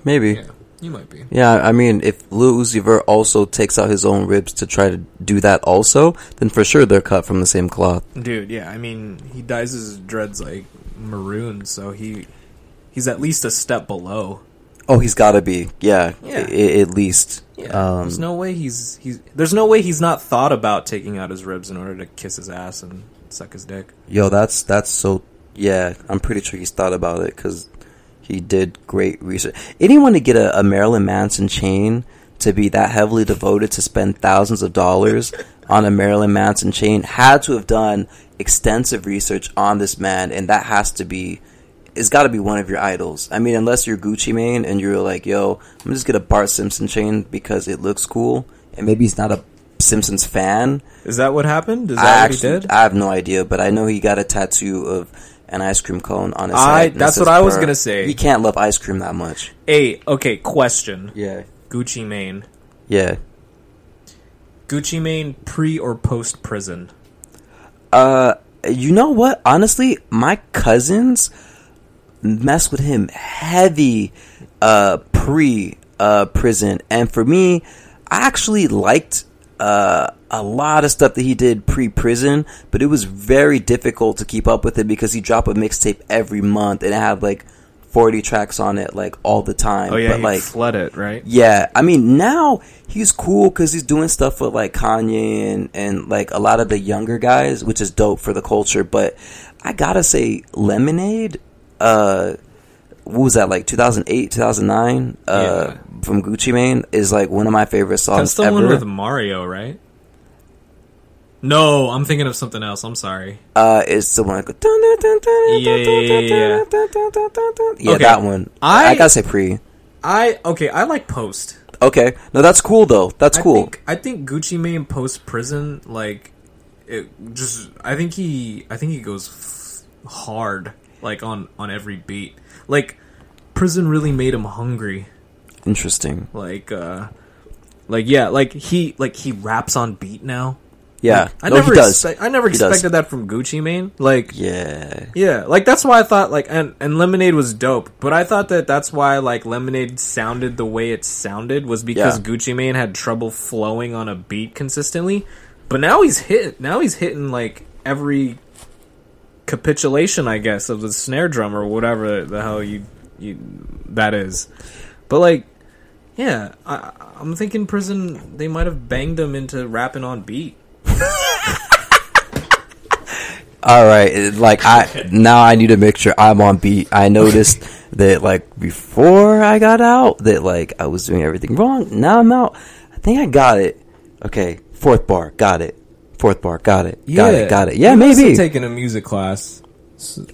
maybe. Yeah, he might be. Yeah, I mean, if Lil Uzi Vert also takes out his own ribs to try to do that also, then for sure they're cut from the same cloth. Dude, yeah, I mean, he dyes his dreads like maroon, so he he's at least a step below. Oh, he's got to be. Yeah, Yeah. I- at least. Yeah, Um, there's no way he's he's there's no way he's not thought about taking out his ribs in order to kiss his ass and suck his dick. Yo, that's that's so. Yeah, I'm pretty sure he's thought about it because he did great research. Anyone to get a, a Marilyn Manson chain to be that heavily devoted to spend thousands of dollars on a Marilyn Manson chain had to have done extensive research on this man, and that has to be. It's got to be one of your idols. I mean, unless you're Gucci Mane and you're like, yo, I'm just gonna just get a Bart Simpson chain because it looks cool, and maybe he's not a Simpsons fan. Is that what happened? Is that I what actually, he did? I have no idea, but I know he got a tattoo of an ice cream cone on his I- head. that's what I was gonna say. He can't love ice cream that much. Hey, okay, question. Yeah. Gucci Mane. Yeah. Gucci Mane pre or post prison? Uh, you know what? Honestly, my cousins mess with him heavy, uh, pre uh prison, and for me, I actually liked uh a lot of stuff that he did pre prison, but it was very difficult to keep up with it because he dropped a mixtape every month and it had like forty tracks on it like all the time. Oh yeah, but like flood it, right? Yeah, I mean now he's cool because he's doing stuff with like Kanye and and like a lot of the younger guys, which is dope for the culture. But I gotta say, Lemonade, uh, what was that like 2008, 2009, uh, Yeah. from Gucci Mane is like one of my favorite songs That's the ever. one with Mario, right? No, I'm thinking of something else. I'm sorry. uh, it's the one like, Yeah, yeah, yeah, Okay. that one. I- I gotta say pre. I okay. I like post. Okay, no, that's cool though. That's I cool. think, I think Gucci Mane post prison, like, it just. I think he. I think he goes f- hard, like on on every beat. Like, prison really made him hungry. Interesting. Like, uh, like yeah, like he like he raps on beat now. Yeah, Like, I no, never does. expect- I never He does. expected that from Gucci Mane. Like, Yeah. Yeah, like that's why I thought like and and Lemonade was dope, but I thought that that's why like Lemonade sounded the way it sounded was because Yeah. Gucci Mane had trouble flowing on a beat consistently. But now he's hit. Now he's hitting like every capitulation, I guess, of the snare drum or whatever the hell you you that is. But like, yeah, I, I'm thinking prison. They might have banged him into rapping on beat. All right, like I now I need to make sure I'm on beat. I noticed that like before I got out that like I was doing everything wrong. Now I'm out. I think I got it. Okay, fourth bar, got it. Fourth bar, got it. Got it. Got it. Yeah, have maybe. taken a music class.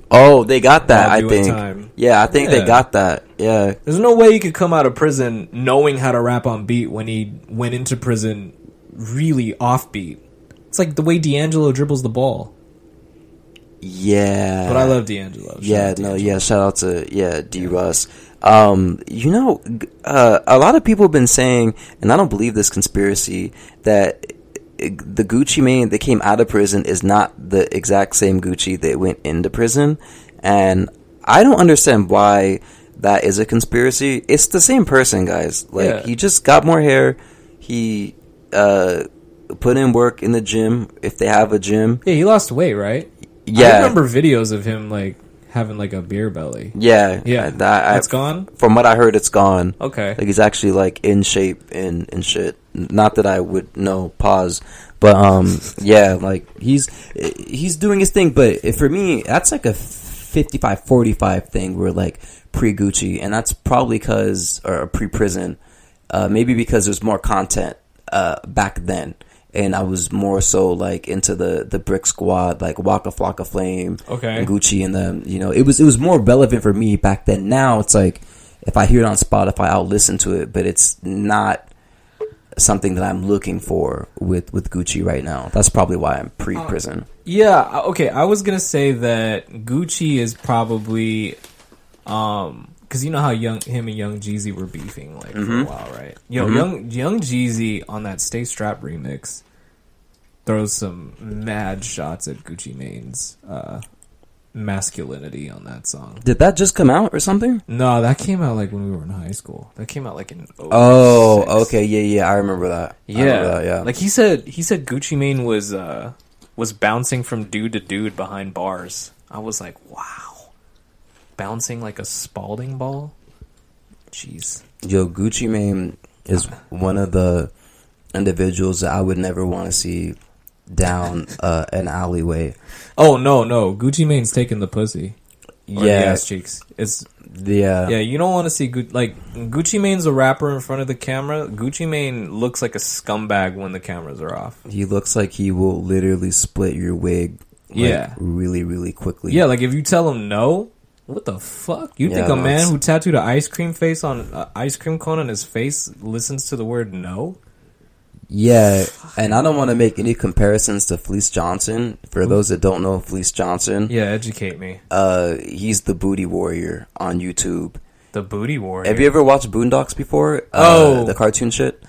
oh, they got that. I think. time. Yeah, I think Yeah. they got that. Yeah. There's no way he could come out of prison knowing how to rap on beat when he went into prison really off beat. It's like the way D'Angelo dribbles the ball. Yeah. But I love D'Angelo. Shout Yeah, no, yeah. Shout out to yeah D Russ. Um, you know, uh, a lot of people have been saying, and I don't believe this conspiracy that the Gucci Mane that came out of prison is not the exact same Gucci that went into prison, and I don't understand why that is a conspiracy. It's the same person, guys. Like Yeah. he just got more hair. He uh put in work in the gym if they have a gym. Yeah, he lost weight, right? Yeah, I remember videos of him like having like a beer belly. Yeah, Yeah, That, I, that's gone. From what I heard, it's gone. Okay. Like he's actually like in shape and and shit. Not that I would know. Pause. But um, yeah, like he's he's doing his thing. But for me, that's like a 55-45 thing. Where like pre Gucci, and that's probably because or pre prison. Uh, maybe because there's more content uh back then. And I was more so like into the the Brick Squad, like Waka Flocka Flame, Okay. and Gucci, and them. You know, it was it was more relevant for me back then. Now it's like if I hear it on Spotify, I'll listen to it, but it's not something that I'm looking for with with Gucci right now. That's probably why I'm pre prison. Yeah, uh, okay. I was gonna say that Gucci is probably, um, because you know how young him and Young Jeezy were beefing like for a while, right? Yo, young Young Jeezy on that Stay Strap remix throws some mad shots at Gucci Mane's uh, masculinity on that song. Did that just come out or something? No, that came out like when we were in high school. That came out like in Oh, okay, yeah, yeah, I remember that. I remember Yeah, that, yeah. Like he said, he said Gucci Mane was uh was bouncing from dude to dude behind bars. I was like, wow, bouncing like a Spalding ball. Jeez. Yo, Gucci Mane is one of the individuals that I would never want to see down uh, an alleyway. Oh no, no, Gucci Mane's taking the pussy. Or the Yeah, ass cheeks. It's yeah, yeah. You don't want to see Gu- like Gucci Mane's a rapper in front of the camera. Gucci Mane looks like a scumbag when the cameras are off. He looks like he will literally split your wig. like, Yeah. really, really quickly. Yeah, like if you tell him no, what the fuck? You think a no, man it's- who tattooed an ice cream face on uh, ice cream cone on his face listens to the word no? Yeah, and I don't want to make any comparisons to Fleece Johnson. For those that don't know Fleece Johnson, Yeah, educate me. uh, he's the booty warrior on YouTube. The booty warrior. Have you ever watched Boondocks before? Oh. uh, the cartoon shit.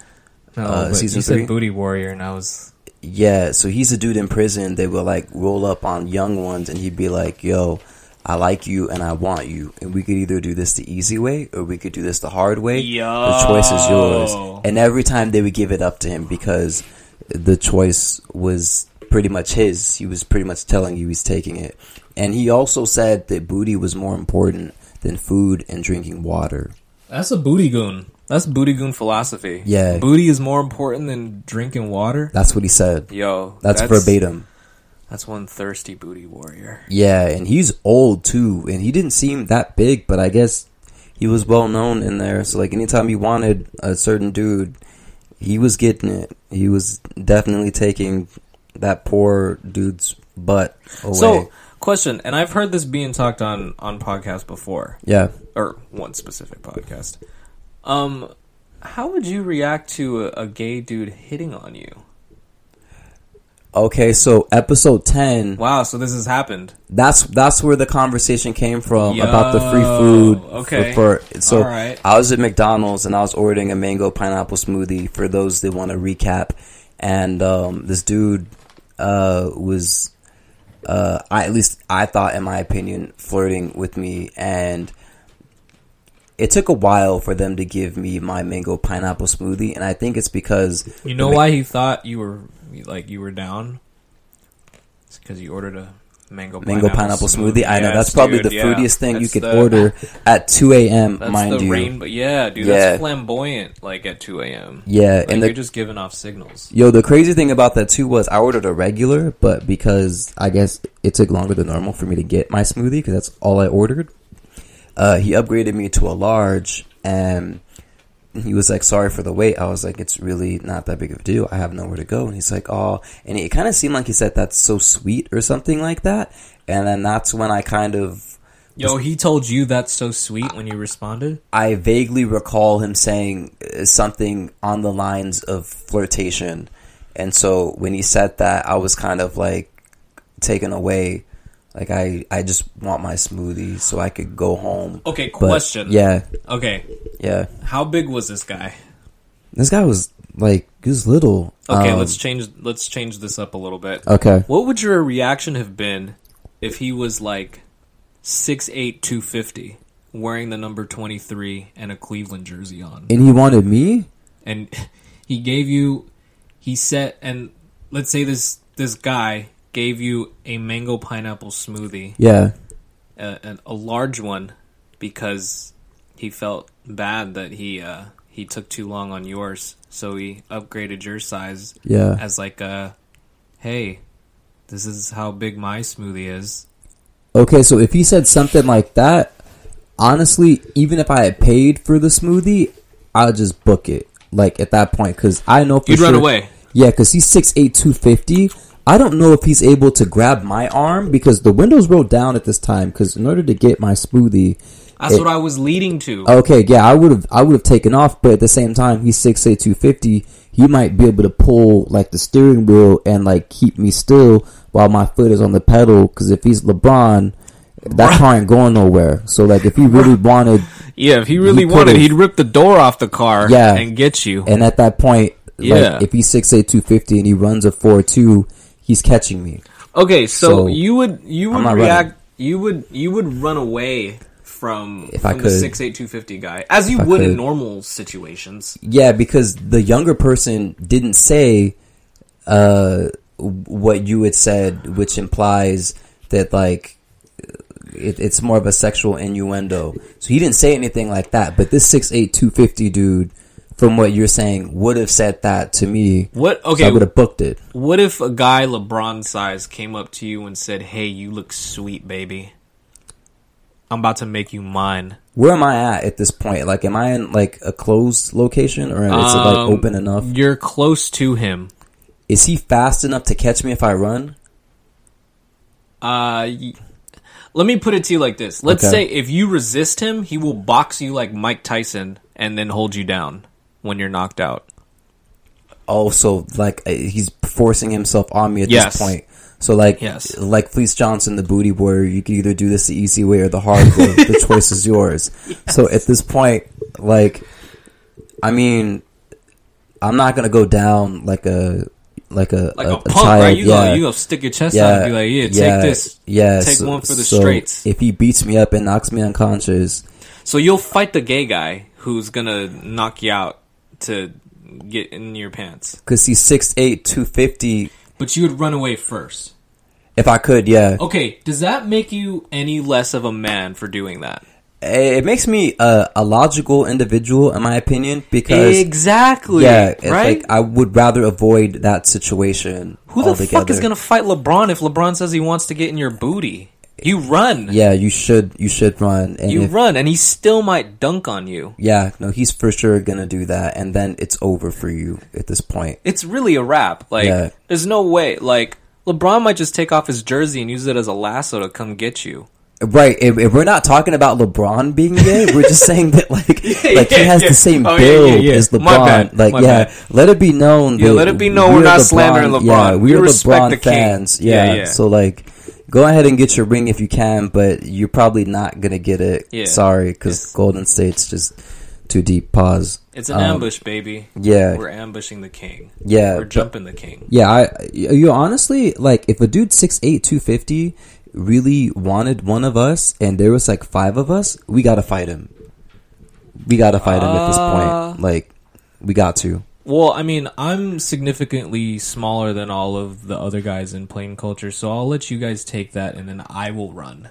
no, uh, season you said three? booty warrior, and I was Yeah, so he's a dude in prison. They will like roll up on young ones, and he'd be like, "Yo, I like you and I want you, and we could either do this the easy way or we could do this the hard way. The choice is yours." And every time they would give it up to him because the choice was pretty much his. He was pretty much telling you he's taking it, and he also said that booty was more important than food and drinking water. that's a booty goon. That's booty goon philosophy. Yeah. booty is more important than drinking water. That's what he said. Yo, That's, verbatim. That's one thirsty booty warrior. Yeah, and he's old too, and he didn't seem that big, but I guess he was well known in there. So like anytime he wanted a certain dude, he was getting it. He was definitely taking that poor dude's butt away. So, question, and I've heard this being talked on on podcasts before. yeah, or one specific podcast. Um, how would you react to a, a gay dude hitting on you? Okay. So episode ten, Wow, so this has happened. that's that's where the conversation came from Yo, about the free food. okay. For, for so. I was at McDonald's and I was ordering a mango pineapple smoothie for those that want to recap. And um, this dude uh, was, uh, I at least I thought, in my opinion, flirting with me, and it took a while for them to give me my mango pineapple smoothie, and I think it's because You know why he thought you were like you were down? It's because you ordered a mango mango pineapple smoothie. I know that's probably dude, the yeah. fruitiest thing you could the- order at 2 a.m. Mind you. rainbow. Yeah, dude, Yeah. that's flamboyant. Like at two a.m. Yeah, like, and the you're just giving off signals. Yo, the crazy thing about that too was I ordered a regular, but because I guess it took longer than normal for me to get my smoothie because that's all I ordered. Uh, he upgraded me to a large, and he was like, "Sorry for the wait." I was like, "It's really not that big of a deal. I have nowhere to go." And he's like, "Oh," and it kind of seemed like he said that's so sweet or something like that. And then that's when I kind of Yo, he told you that's so sweet when you responded. I vaguely recall him saying uh, something on the lines of flirtation. And so when he said that, I was kind of like taken away. Like I, I just want my smoothie so I could go home. Okay, But, question. Yeah, Okay, yeah. how big was this guy? This guy was like he was little. Okay, Um, let's change let's change this up a little bit. Okay. What would your reaction have been if he was like six eight two fifty, wearing the number 23 and a Cleveland jersey on? And he wanted me. And he gave you he set and let's say this this guy gave you a mango pineapple smoothie Yeah. a, a, a large one because he felt bad that he uh, he took too long on yours, so he upgraded your size Yeah. as like a, hey, this is how big my smoothie is. Okay, so if he said something like that, honestly, even if I had paid for the smoothie, I'd just book it. Like at that point, because I know for You'd run away. Yeah, because he's 6'8", 250. I don't know if he's able to grab my arm because the windows rolled down at this time. Because in order to get my smoothie, That's It- what I was leading to. okay, yeah, I would have I would have taken off, but at the same time, he's 6'8", 250. He might be able to pull like the steering wheel and like keep me still while my foot is on the pedal. Because if he's LeBron, that car ain't going nowhere. So like, if he really wanted, yeah, if he really He wanted, he'd rip the door off the car Yeah. and get you. and at that point, Yeah. like if he's 6'8", 250 and he runs a four two, he's catching me. Okay, so, So, you would you would react you would you would run away from, If I from the could. six eight two fifty guy as you would in normal situations. Yeah, because the younger person didn't say uh, what you had said, which implies that like it, it's more of a sexual innuendo. So he didn't say anything like that. But this six eight two fifty dude, from what you're saying, would have said that to me. What So okay? I would have booked it. what if a guy LeBron size came up to you and said, "Hey, you look sweet, baby. I'm about to make you mine." Where am I at at this point? Like, am I in like a closed location or is it like Um, open enough? You're close to him. Is he fast enough to catch me if I run? Uh, y- let me put it to you like this. Let's Okay. say if you resist him, he will box you like Mike Tyson and then hold you down when you're knocked out. Oh, so like uh, he's forcing himself on me at Yes. this point. So like, Yes. like Fleece Johnson, the booty warrior, you can either do this the easy way or the hard way. the choice is yours. So at this point, like, I mean, I'm not gonna go down like a like a Like a, a, punk, child. right? You yeah. gonna you gonna stick your chest out and be like, "Yeah, take this." Yeah, Take so- one for the so straights. If he beats me up and knocks me unconscious, So you'll fight the gay guy who's gonna knock you out to get in your pants, because he's 6'8", 250, but you would run away first. If I could, yeah. Okay, does that make you any less of a man for doing that? It makes me a, a logical individual, in my opinion, because exactly. yeah, right. like I would rather avoid that situation. Who the altogether. fuck is gonna fight LeBron if LeBron says he wants to get in your booty? You run. Yeah, you should you should run. And You if- run, and he still might dunk on you. Yeah, no, he's for sure gonna do that, and then it's over for you at this point. It's really a wrap. Like, Yeah. there's no way. Like, LeBron might just take off his jersey and use it as a lasso to come get you. Right, if, if we're not talking about LeBron being gay, we're just saying that like like he has yeah. the same Oh, build yeah, yeah. as LeBron. Like my yeah, bad. let it be known. Yeah, let it be known we're not slandering LeBron. Yeah, We we're respect LeBron fans. Yeah, Yeah, yeah. so like. Go ahead and get your ring if you can, but you're probably not gonna get it. Yeah. Sorry, because Golden State's just too deep. Pause. It's an Um, ambush, baby. Yeah, We're ambushing the king. yeah. We're but- jumping the king. Yeah, I you honestly like if a dude 6'8", 250 really wanted one of us and there was like five of us, we gotta fight him. We gotta fight him at this Uh, point. Like we got to. Well, I mean, I'm significantly smaller than all of the other guys in Plain Culture, so I'll let you guys take that, and then I will run.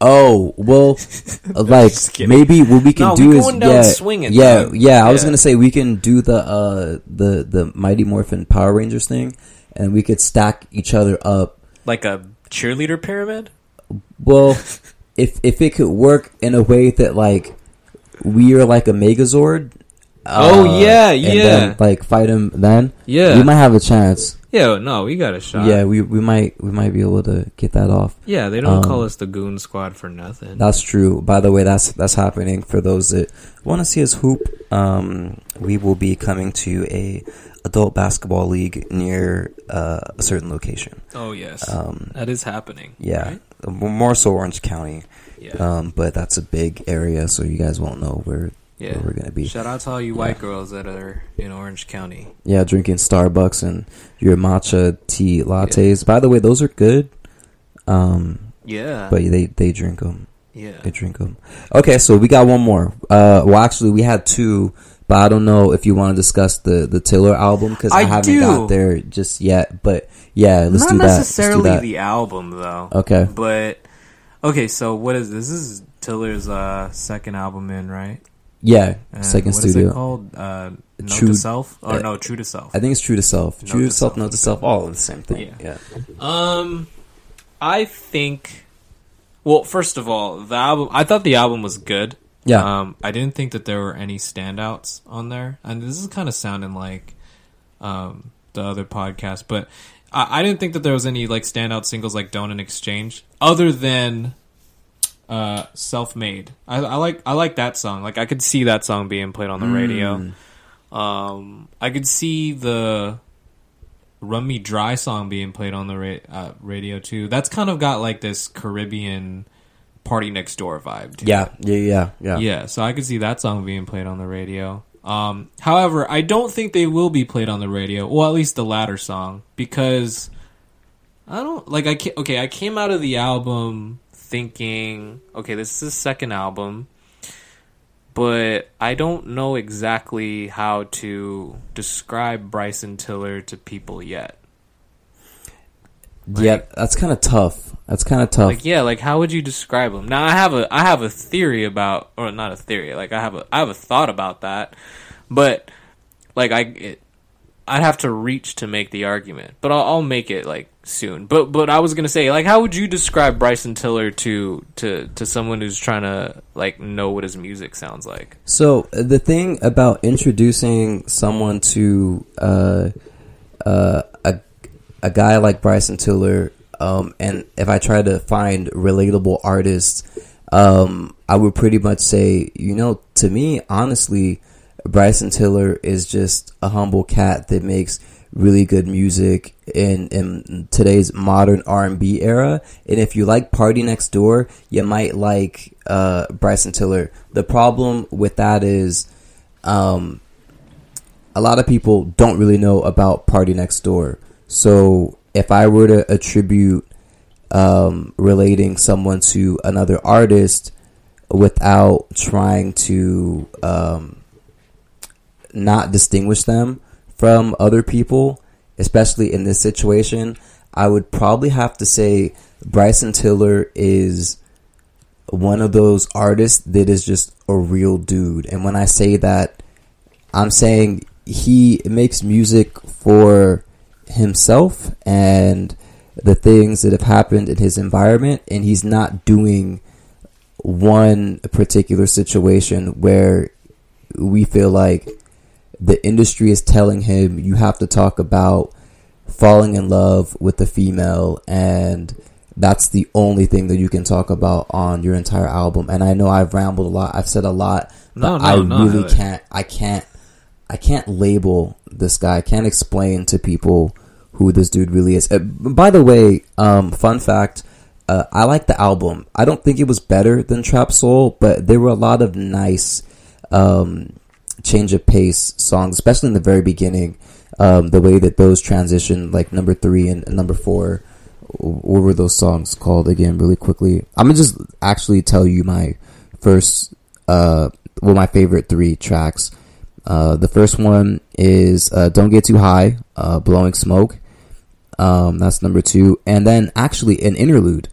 Oh well, like maybe what we can No, do we is going down yeah, swinging, yeah, dog. yeah. I was gonna say we can do the uh the the Mighty Morphin Power Rangers thing, and we could stack each other up. Like a cheerleader pyramid? Well, if if it could work in a way that like we are like a Megazord. Oh, uh, yeah, and yeah. then, like fight him. Then Yeah. we might have a chance. Yeah, no, we got a shot. yeah, we we might we might be able to get that off. Yeah, they don't Um, call us the Goon Squad for nothing. That's true. By the way, that's that's happening for those that want to see us hoop. Um, we will be coming to a adult basketball league near uh, a certain location. oh, yes. Um, that is happening. yeah, right? more so Orange County. Yeah. Um, but that's a big area, so you guys won't know where yeah. where we're gonna be. Shout out to all you white girls that are in Orange County. Yeah, drinking Starbucks and your matcha tea lattes. By the way, those are good. Um, Yeah. but they they drink them. yeah. They drink them. Okay, so we got one more. Uh, well, actually, we had two, but I don't know if you want to discuss the the Tiller album because I, I haven't do. got there just yet. But yeah, let's Not do that. Let's do necessarily that. the album, though. Okay. But Okay, so what is this? This is Tiller's uh, second album in, right? Yeah, And second what is studio. it called? Uh, Note True- to Self? Or uh, no, True to Self. I think it's true to self. Note true to to self, self. note to self, all the same thing. Yeah. Yeah. Um, I think. Well, first of all, the album. I thought the album was good. Yeah. Um, I didn't think that there were any standouts on there, and this is kind of sounding like um, the other podcast, but I, I didn't think that there was any like standout singles like "Don't in Exchange," other than uh, "Self Made." I, I like I like that song. Like I could see that song being played on the radio. Mm. Um, I could see the "Run Me Dry" song being played on the ra- uh, radio too. That's kind of got like this Caribbean party next door vibe. To it. yeah. Yeah. Yeah. Yeah. Yeah, so I could see that song being played on the radio. Um, however, I don't think they will be played on the radio. Well, at least the latter song, because I don't like. I ca- okay. I came out of the album thinking, okay, this is his second album, but I don't know exactly how to describe Bryson Tiller to people yet. yeah. That's kind of tough. That's kind of tough. Like, yeah, like how would you describe him? Now, I have a I have a theory about, or not a theory. Like, I have a I have a thought about that, but like I it, I'd have to reach to make the argument. But I'll, I'll make it like soon. But but I was gonna say, like, how would you describe Bryson Tiller to to to someone who's trying to like know what his music sounds like? So the thing about introducing someone to uh, uh, a a guy like Bryson Tiller, um, and if I try to find relatable artists, um, I would pretty much say, you know, to me, honestly, Bryson Tiller is just a humble cat that makes really good music in, in today's modern R&B era. And if you like PartyNextDoor, you might like uh, Bryson Tiller. The problem with that is um, a lot of people don't really know about PartyNextDoor. So if I were to attribute um, relating someone to another artist without trying to um, not distinguish them from other people, especially in this situation, I would probably have to say Bryson Tiller is one of those artists that is just a real dude. And when I say that, I'm saying he makes music for himself and the things that have happened in his environment, and he's not doing one particular situation where we feel like the industry is telling him you have to talk about falling in love with a female and that's the only thing that you can talk about on your entire album. And i know i've rambled a lot. I've said a lot No, but no, i no, really can't i can't i can't label this guy. I can't explain to people who this dude really is. Uh, by the way um fun fact uh, i like the album. I don't think it was better than trap soul but there were a lot of nice um change of pace songs, especially in the very beginning. Um, the way that those transition, like number three and, and number four, what were those songs called again? Really quickly, I'm gonna just actually tell you my first, uh, well, my favorite three tracks. Uh, the first one is uh, "Don't Get Too High," uh, "Blowing Smoke." Um, that's number two, and then actually an interlude,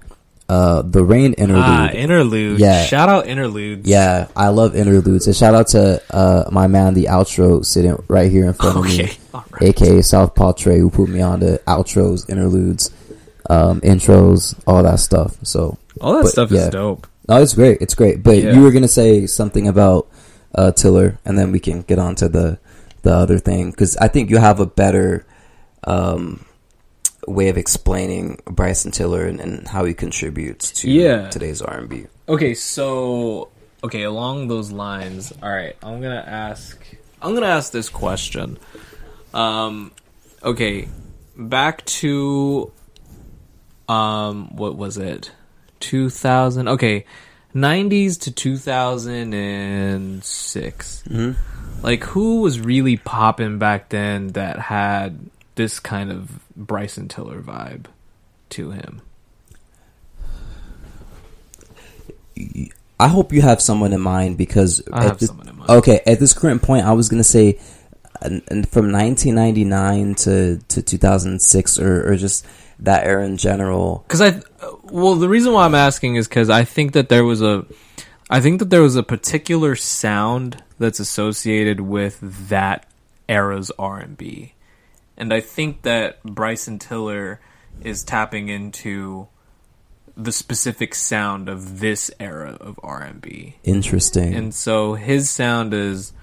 uh, the Rain interlude. Ah, interlude. Yeah. Shout out interludes. Yeah, I love interludes. And shout out to uh, my man, the outro, sitting right here in front of me, right. aka Southpaw Trey, who put me on the outros, interludes, um, intros, all that stuff. So, All that But, stuff yeah. is dope. no, it's great. It's great. But Yeah. you were gonna say something about uh, Tiller, and then we can get on to the the other thing because I think you have a better um, way of explaining Bryson Tiller and, and how he contributes to Yeah. today's R and B. Okay, so okay, along those lines, all right, I'm gonna ask. I'm gonna ask this question. Um, okay, back to um, what was it? 2000. Okay, 90s to 2006. Mm-hmm. Like, who was really popping back then that had this kind of Bryson Tiller vibe to him? I hope you have someone in mind because I at have this- someone in mind. Okay, at this current point, I was gonna say from 1999 to to 2006 or or just that era in general. Because I, well, the reason why I'm asking is because I think that there was a, I think that there was a particular sound that's associated with that era's R and I think that Bryson Tiller is tapping into the specific sound of this era of R and B. Interesting. And so his sound is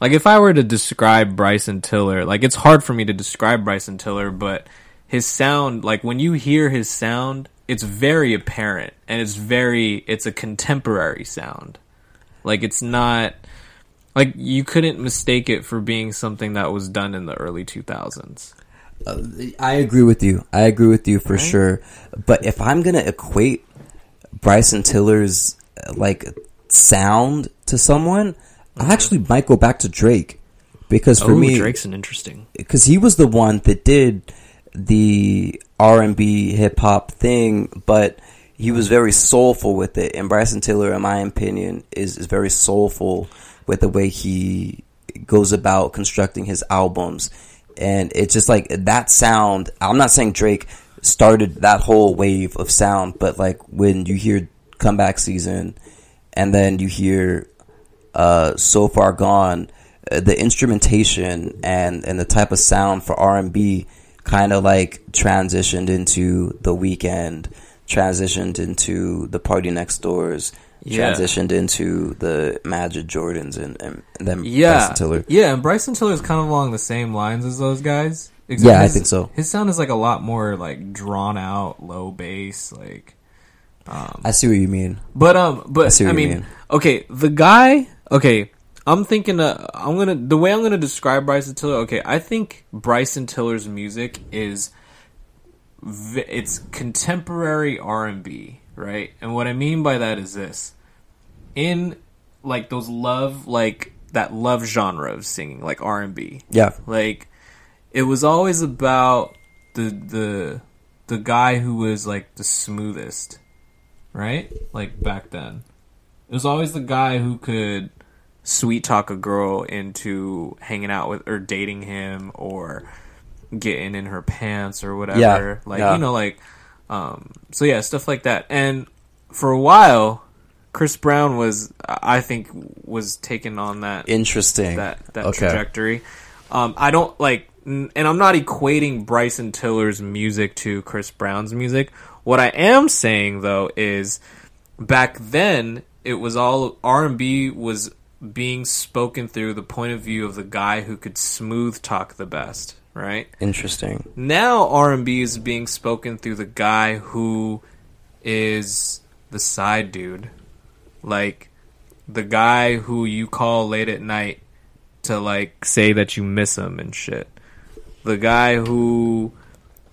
like if I were to describe Bryson Tiller, like it's hard for me to describe Bryson Tiller, but his sound, like when you hear his sound, it's very apparent and it's very it's a contemporary sound. Like it's not like you couldn't mistake it for being something that was done in the early 2000s. Uh, I agree with you. I agree with you for right. sure. But if I'm gonna equate Bryson Tiller's like sound to someone, I actually might go back to Drake because for oh, me, Drake's an interesting because he was the one that did the R and B hip hop thing, but he was very soulful with it. And Bryson Tiller, in my opinion, is is very soulful with the way he goes about constructing his albums. And it's just like that sound. I'm not saying Drake started that whole wave of sound, but like when you hear comeback season and then you hear uh, so far gone, uh, the instrumentation and and the type of sound for R and B kind of like transitioned into the Weeknd, transitioned into the PartyNextDoors, yeah. transitioned into the Majid Jordans and, and, then yeah. Bryson Tiller. Yeah, and Bryson Tiller is kind of along the same lines as those guys. Except yeah, his, I think so. His sound is like a lot more like drawn out, low bass, like. Um, I see what you mean. But um, but I, I mean, mean, okay, the guy okay, I'm thinking. Uh, I'm gonna the way I'm gonna describe Bryson Tiller. Okay, I think Bryson Tiller's music is it's contemporary R and B, right? And what I mean by that is this: in like those love, like that love genre of singing, like R and B. Yeah, like it was always about the the the guy who was like the smoothest, right? Like back then, it was always the guy who could sweet talk a girl into hanging out with or dating him or getting in her pants or whatever. Yeah, like yeah. you know, like um so yeah, stuff like that. And for a while Chris Brown was I think was taken on that interesting that that okay. trajectory. Um I don't like and I'm not equating Bryson Tiller's music to Chris Brown's music. What I am saying though is back then it was all R&B was being spoken through the point of view of the guy who could smooth talk the best, right? Interesting. Now R&B is being spoken through the guy who is the side dude. Like the guy who you call late at night to like say that you miss him and shit. The guy who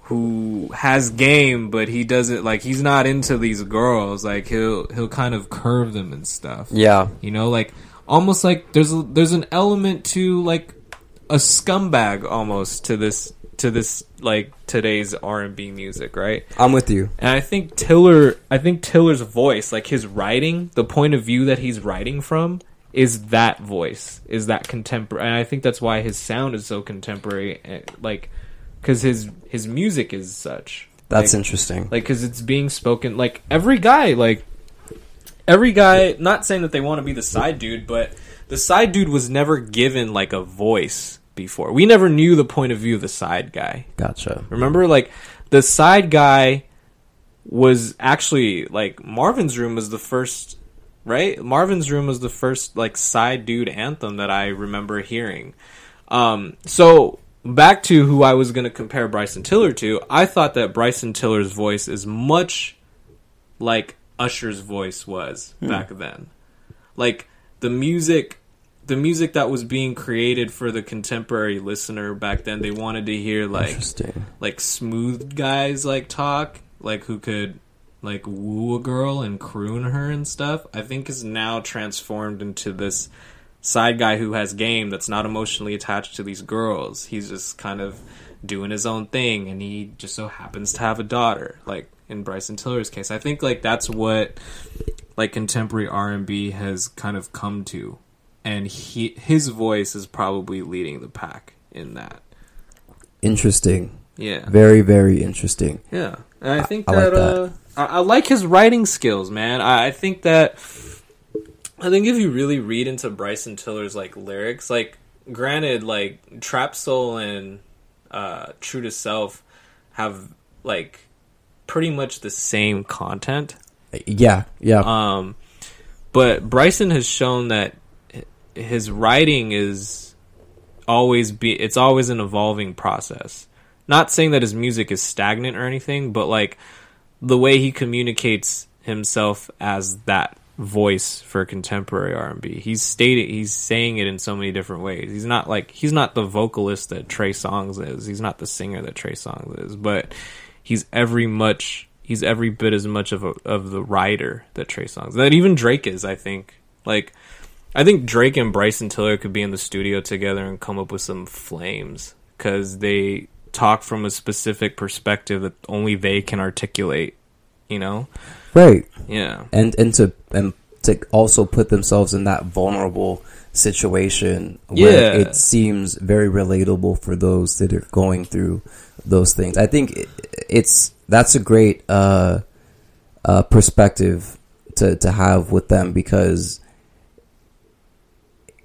who has game but he doesn't like he's not into these girls like he'll he'll kind of curve them and stuff. Yeah. You know like almost like there's a, there's an element to like a scumbag almost to this to this like today's R and B music, right? I'm with you. And I think Tiller, I think Tiller's voice, like his writing, the point of view that he's writing from, is that voice, is that contemporary. And I think that's why his sound is so contemporary, eh, like because his his music is such. That's like, interesting. Like because it's being spoken like every guy, like every guy, not saying that they want to be the side dude, but the side dude was never given like a voice before. We never knew the point of view of the side guy. Gotcha. Remember, like the side guy was actually like Marvin's Room was the first, right? Marvin's Room was the first like side dude anthem that I remember hearing. Um, so back to who I was going to compare Bryson Tiller to, I thought that Bryson Tiller's voice is much like Usher's voice was hmm. back then. Like the music the music that was being created for the contemporary listener back then, they wanted to hear like like smooth guys like talk, like who could like woo a girl and croon her and stuff. I think is now transformed into this side guy who has game that's not emotionally attached to these girls. He's just kind of doing his own thing and he just so happens to have a daughter. Like in Bryson Tiller's case. I think like that's what like contemporary R and B has kind of come to. And he his voice is probably leading the pack in that. Interesting. Yeah, Very, very interesting. yeah, and I think I like that, uh, I, I like his writing skills, man. I, I think that I think if you really read into Bryson Tiller's like lyrics, like granted, like Trap Soul and uh, True to Self have like pretty much the same content. Yeah, yeah. Um, but Bryson has shown that his writing is always be it's always an evolving process. Not saying that his music is stagnant or anything, but like the way he communicates himself as that voice for contemporary R&B. He's stated he's saying it in so many different ways. He's not like he's not the vocalist that Trey Songz is. He's not the singer that Trey Songz is, but he's every much he's every bit as much of a, of the writer that Trey Songz that even Drake is. I think like I think Drake and Bryson Tiller could be in the studio together and come up with some flames because they talk from a specific perspective that only they can articulate. You know, right. yeah, and and to and to also put themselves in that vulnerable situation where Yeah. it seems very relatable for those that are going through those things. I think it's that's a great uh, uh, perspective to to have with them because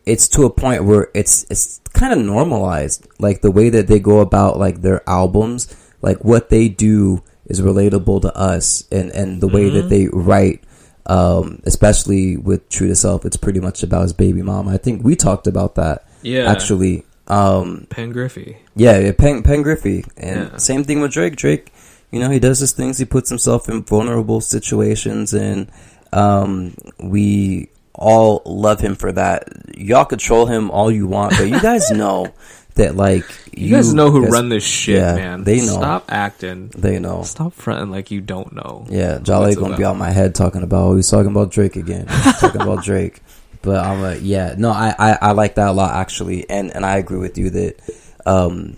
it's to a point where it's it's kind of normalized like the way that they go about like their albums like what they do is relatable to us and and the way that they write um especially with true to self it's pretty much about his baby mom i think we talked about that yeah. actually um Pen Griffey. yeah, yeah Penn, Penn Griffey. And Yeah. same thing with Drake. Drake, you know, he does his things. He puts himself in vulnerable situations, and um, we all love him for that. Y'all control him all you want, but you guys know that, like, You, guys know who guys- run this shit, yeah, man. they know. Stop acting. They know. Stop fronting like you don't know. Yeah, Jolly gonna be about? on my head talking about. Oh, he's talking about Drake again. He's talking about Drake. But I'm like, yeah, no, I, I I like that a lot actually, and and I agree with you that um,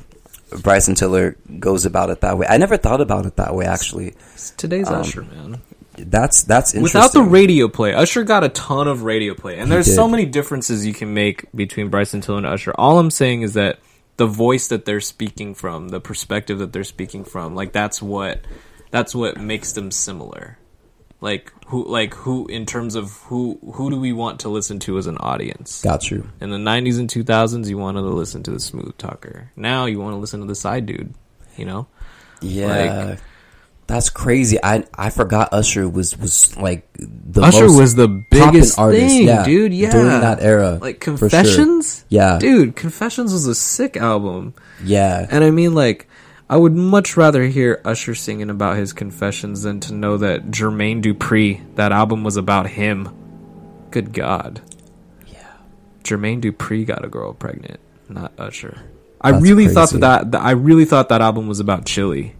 Bryson Tiller goes about it that way. I never thought about it that way actually. It's today's Um, Usher, man. That's that's interesting. Without the radio play, Usher got a ton of radio play, and He there's so many differences you can make between Bryson Tiller and Usher. All I'm saying is that the voice that they're speaking from, the perspective that they're speaking from, like that's what that's what makes them similar. Like who, like who, in terms of who, who do we want to listen to as an audience? got you. In the 90s and 2000s, you wanted to listen to the smooth talker. Now you want to listen to the side dude. You know? Yeah. That's crazy. I I forgot Usher was was like the Usher most was the biggest artist, thing, yeah, dude. Yeah, during that era, like for sure. Confessions. Yeah, dude, Confessions was a sick album, yeah, and I mean, like, I would much rather hear Usher singing about his confessions than to know that Jermaine Dupri, that album was about him. Good God, yeah. Jermaine Dupri got a girl pregnant, not Usher. I That's really thought that, that I really thought that album was about Chilli.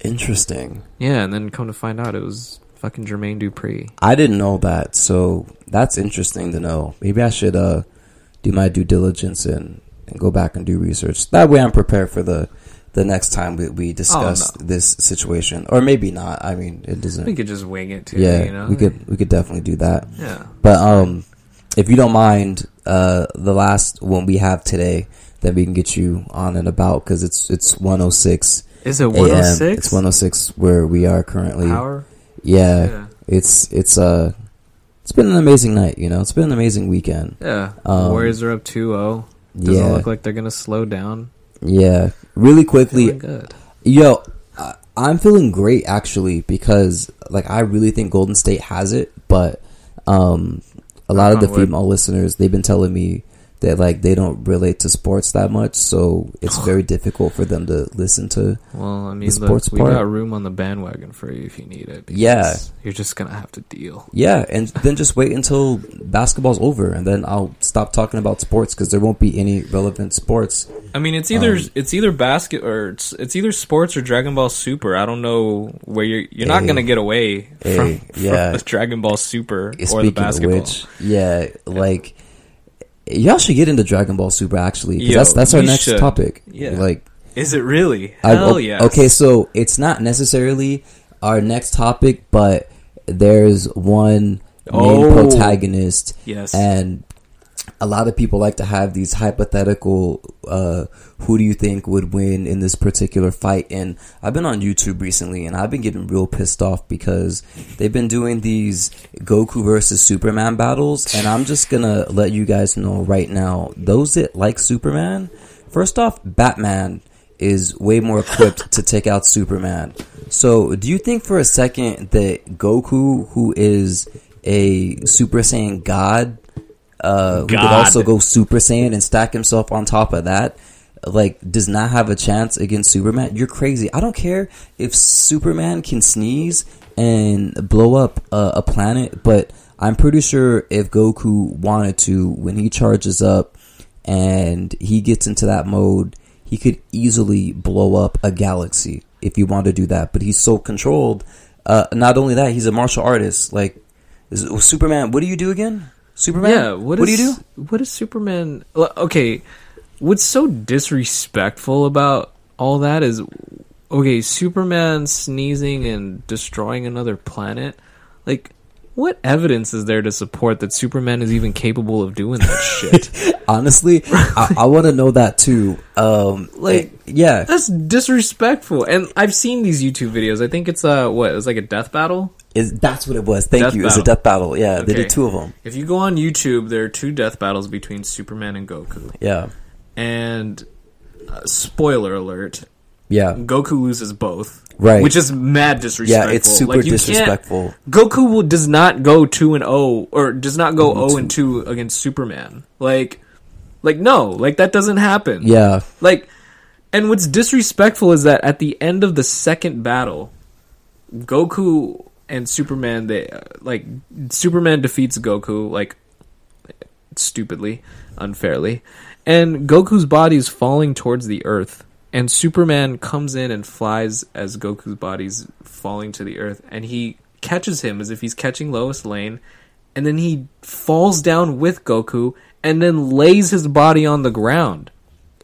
Interesting. Yeah, and then come to find out it was fucking Jermaine Dupri. I didn't know that, so that's interesting to know. Maybe I should uh do my due diligence and, and go back and do research. That way, I'm prepared for the the next time we, we discuss Oh, no. this situation, or maybe not. I mean, it doesn't. We could just wing it too. yeah, you know? we could we could definitely do that. Yeah. But um, if you don't mind, uh, the last one we have today, then we can get you on and about because it's it's 106 Is it a.m. 106? It's 106 where we are currently. Power? Yeah, Yeah. it's it's uh it's been an amazing night. You know, it's been an amazing weekend. Yeah. Um, Warriors are up 2-0. Doesn't yeah, look like they're going to slow down. yeah. Really quickly, good. Yo, I'm feeling great actually because like I really think Golden State has it, but um, a lot of the wood. female listeners they've been telling me that like they don't relate to sports that much, so it's very difficult for them to listen to. Well, I mean, The look, sports we part. got room on the bandwagon for you if you need it. Yeah. You're just going to have to deal. Yeah, and then just wait until basketball's over, and then I'll stop talking about sports because there won't be any relevant sports. I mean, it's either Um, it's either basket or it's, it's either sports or Dragon Ball Super. I don't know where you're you're not to get away Hey, from, from yeah. the Dragon Ball Super or the basketball. which, yeah, like y'all should get into Dragon Ball Super actually. 'cause Yo, that's that's our next should. topic. Yeah. like Is it really? Hell yes. Okay, so it's not necessarily our next topic, but there's one main Oh. protagonist, Yes. and a lot of people like to have these hypothetical uh, who do you think would win in this particular fight? And i've been on youtube recently and i've been getting real pissed off because they've been doing these goku versus superman battles and i'm just gonna let you guys know right now those that like superman first off batman is way more equipped to take out superman. So do you think for a second that goku who is a super saiyan god uh, who could also go Super Saiyan and stack himself on top of that, like does not have a chance against Superman. You're crazy. I don't care if Superman can sneeze and blow up a, a planet, but I'm pretty sure if Goku wanted to, when he charges up and he gets into that mode, he could easily blow up a galaxy if he wanted to do that. But he's so controlled. Uh, not only that, he's a martial artist. Like is, Superman, what do you do again? Superman? Yeah, what, what do you do? What is Superman? Okay, what's so disrespectful about all that is, okay, Superman sneezing and destroying another planet. Like, what evidence is there to support that Superman is even capable of doing that shit? Honestly, I, I want to know that too. Um, Like- eh, yeah, That's disrespectful. And I've seen these YouTube videos. I think it's uh what? It's like a death battle. Is that's what it was. Thank Death you. It's a death battle. Yeah, they did two of them. If you go on YouTube, there are two death battles between Superman and Goku. Yeah, And uh, spoiler alert, yeah, Goku loses both. Right. Which is mad disrespectful. yeah. It's super Like, disrespectful. Goku will, does not go 2 and 0 or does not go Mhm. 0 and 2 against Superman. Like like no, like that doesn't happen. Yeah, Like and what's disrespectful is that at the end of the second battle, Goku and Superman they like Superman defeats Goku like stupidly, unfairly, and Goku's body is falling towards the earth. And Superman comes in and flies as Goku's body's falling to the earth, and he catches him as if he's catching Lois Lane, and then he falls down with Goku, and then lays his body on the ground,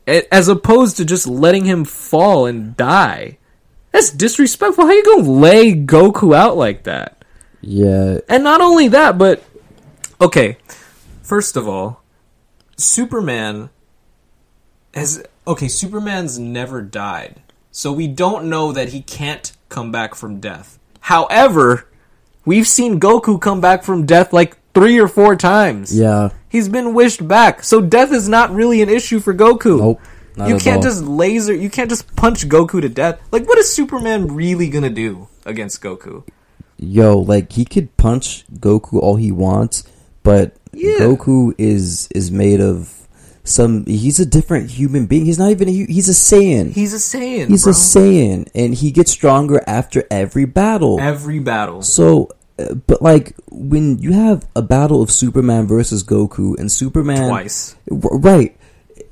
as opposed to just letting him fall and die. That's disrespectful. How you gonna lay Goku out like that? yeah. And not only that, but okay. First of all, Superman has okay. Superman's never died, so we don't know that he can't come back from death. However, we've seen Goku come back from death like three or four times. Yeah. He's been wished back, so death is not really an issue for Goku. Nope. Not you can't all. just laser. You can't just punch Goku to death. Like, what is Superman really gonna do against Goku? Yo, like he could punch Goku all he wants, but Yeah. Goku is is made of some. He's a different human being. He's not even. A, he's a Saiyan. He's a Saiyan. He's bro. a Saiyan, and he gets stronger after every battle. Every battle. So, uh, but like when you have a battle of Superman versus Goku, and Superman Twice. Right,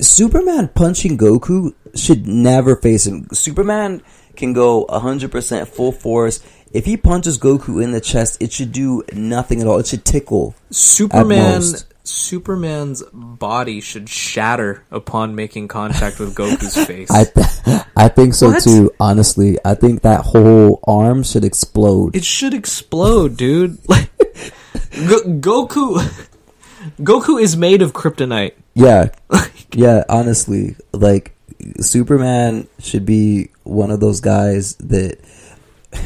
Superman punching Goku should never face him. Superman can go hundred percent full force. If he punches Goku in the chest, it should do nothing at all. It should tickle. Superman. Superman's body should shatter upon making contact with Goku's face. I th- I think so What? too. Honestly, I think that whole arm should explode. it should explode, dude. Like Go- Goku Goku is made of kryptonite. Yeah, yeah. Honestly, like Superman should be one of those guys that.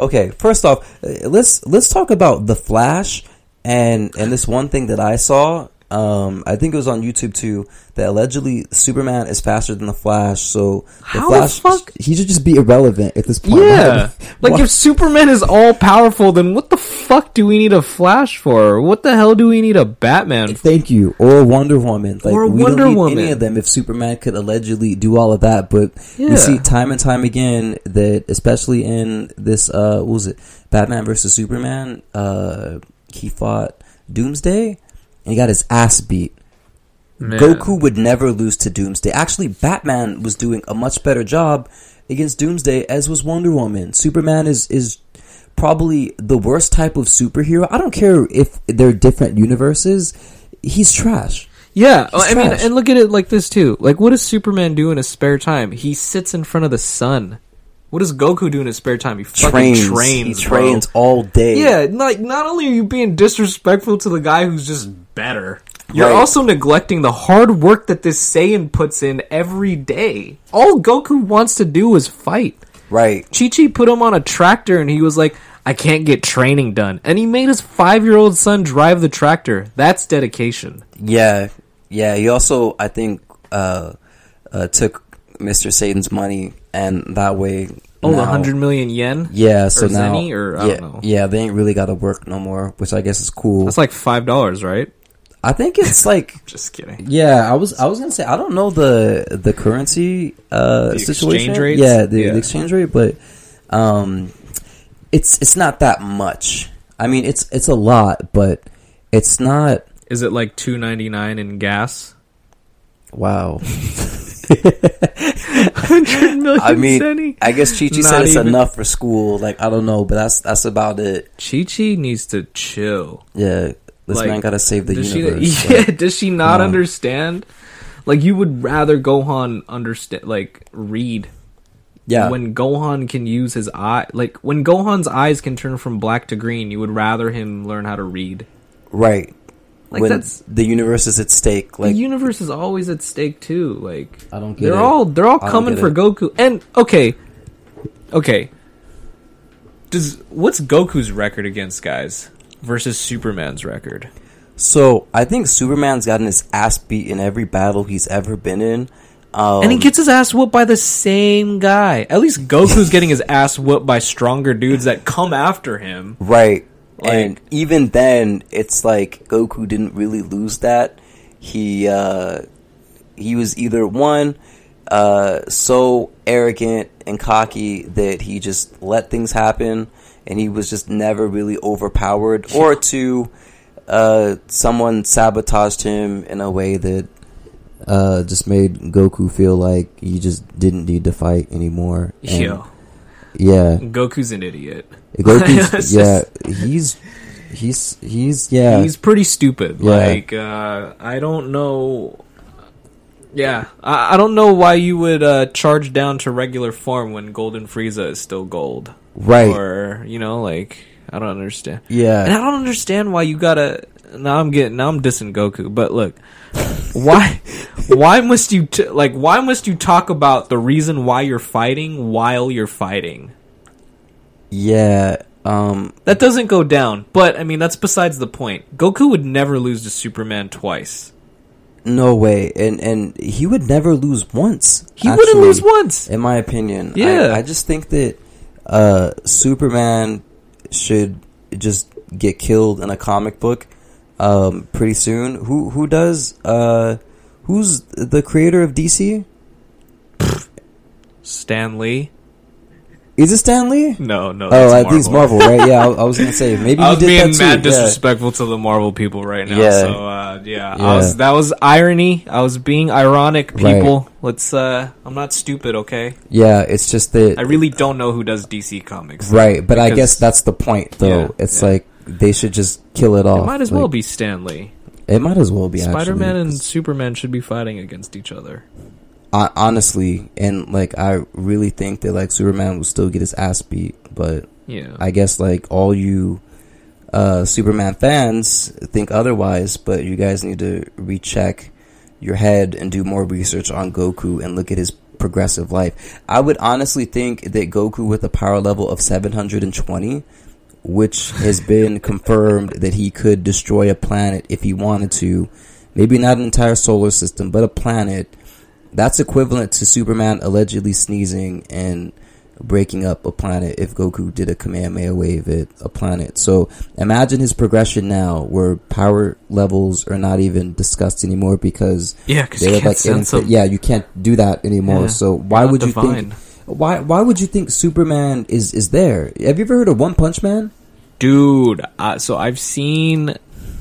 Okay, first off, let's let's talk about the Flash and and this one thing that I saw. Um, I think it was on YouTube too. That allegedly Superman is faster than the Flash, so the How the Flash fuck- he should just be irrelevant at this point. Yeah. Like if Superman is all powerful, then what the fuck do we need a Flash for? What the hell do we need a Batman for? Thank you. Or Wonder Woman. Like Or we Wonder don't need Woman. any of them if Superman could allegedly do all of that. But Yeah. we see time and time again that especially in this uh what was it? Batman versus Superman, uh he fought Doomsday and he got his ass beat. Man. Goku would never lose to Doomsday. Actually, Batman was doing a much better job against Doomsday as was Wonder Woman. Superman is is probably the worst type of superhero. I don't care if they're different universes. He's trash. Yeah, He's I mean, and look at it like this too. Like, what does Superman do in his spare time? He sits in front of the sun. What does Goku do in his spare time? He fucking Trains. trains. he bro. trains all day. Yeah, like not only are you being disrespectful to the guy who's just better, You're Right. also neglecting the hard work that this Saiyan puts in every day. All Goku wants to do is fight. Right. Chi Chi put him on a tractor and he was like, I can't get training done. And he made his five year old son drive the tractor. That's dedication. Yeah. Yeah. He also, I think, uh, uh, took Mr. Satan's money, and that way. Oh, the now- 100 million yen? Yeah, so or now, zeni, or I yeah, don't know. yeah, they ain't really got to work no more, which I guess is cool. That's like $5, right? I think it's like, Just kidding. yeah, I was, I was gonna say, I don't know the the currency uh The situation, exchange rates? yeah, the, Yeah. the exchange rate, but um, it's it's not that much. I mean, it's it's a lot, but it's not. Is it like 2.99 in gas? Wow. 100 million I mean, zeni? I guess Chi Chi said it's even- enough for school. Like, I don't know, but that's that's about it. Chi Chi needs to chill. Yeah, this Like, man got to save the universe. She, yeah, Like, does she not understand? Like you would rather Gohan understand, like read. yeah, When Gohan can use his eye, like when Gohan's eyes can turn from black to green, you would rather him learn how to read. right. Like when that's the universe is at stake. Like, the universe is always at stake too. Like I don't get they're it. all they're all I coming for it. Goku. And okay, okay. Does what's Goku's record against guys versus Superman's record? So I think Superman's gotten his ass beat in every battle he's ever been in. Um, And he gets his ass whooped by the same guy. At least Goku's getting his ass whooped by stronger dudes that come after him. right, and Like- even then, it's like Goku didn't really lose that. He uh, he was either one uh, so arrogant and cocky that he just let things happen, and he was just never really overpowered, or two, uh, someone sabotaged him in a way that uh, just made Goku feel like he just didn't need to fight anymore. And- Yo, yeah, Goku's an idiot. Goku's yeah, he's he's he's yeah. He's pretty stupid. Yeah. Like, uh, I don't know. Yeah, I, I don't know why you would uh, charge down to regular form when Golden Frieza is still gold. right. Or you know, like I don't understand. yeah. And I don't understand why you gotta. Now I'm getting. Now I'm dissing Goku. But look, why? Why must you t- like? Why must you talk about the reason why you're fighting while you're fighting? yeah. Um That doesn't go down. But I mean, that's besides the point. Goku would never lose to Superman twice. No way. And and he would never lose once. He wouldn't lose once. in my opinion. Yeah. I, I just think that uh Superman should just get killed in a comic book um pretty soon. Who who does uh who's the creator of DC? Stan Lee? Is it Stan Lee? No, no. Oh, I think it's Marvel, right? Yeah, I, I was gonna say maybe I he was did being that too. mad yeah. disrespectful to the Marvel people right now. Yeah. So uh, yeah, Yeah. I was that was irony. I was being ironic, Right. people. Let's uh I'm not stupid, okay? Yeah, it's just that I really don't know who does DC comics. right, but I guess that's the point, though. Yeah, it's like they should just kill it off. It might as well Like, be Stan Lee. It might as well be. Spider Man and Superman should be fighting against each other. Hon- honestly, and like I really think that like Superman will still get his ass beat, but Yeah. I guess like all you uh, Superman fans think otherwise. But you guys need to recheck your head and do more research on Goku and look at his progressive life. I would honestly think that Goku with a power level of 720, which has been confirmed that he could destroy a planet if he wanted to, maybe not an entire solar system, but a planet. That's equivalent to Superman allegedly sneezing and breaking up a planet if Goku did a Kamehameha wave at a planet. So imagine his progression now, where power levels are not even discussed anymore because Yeah, they you can't like, them. yeah, you can't do that anymore. Yeah. So why would you think? Why why would you think Superman is is there? Have you ever heard of One Punch Man? Dude, uh, so I've seen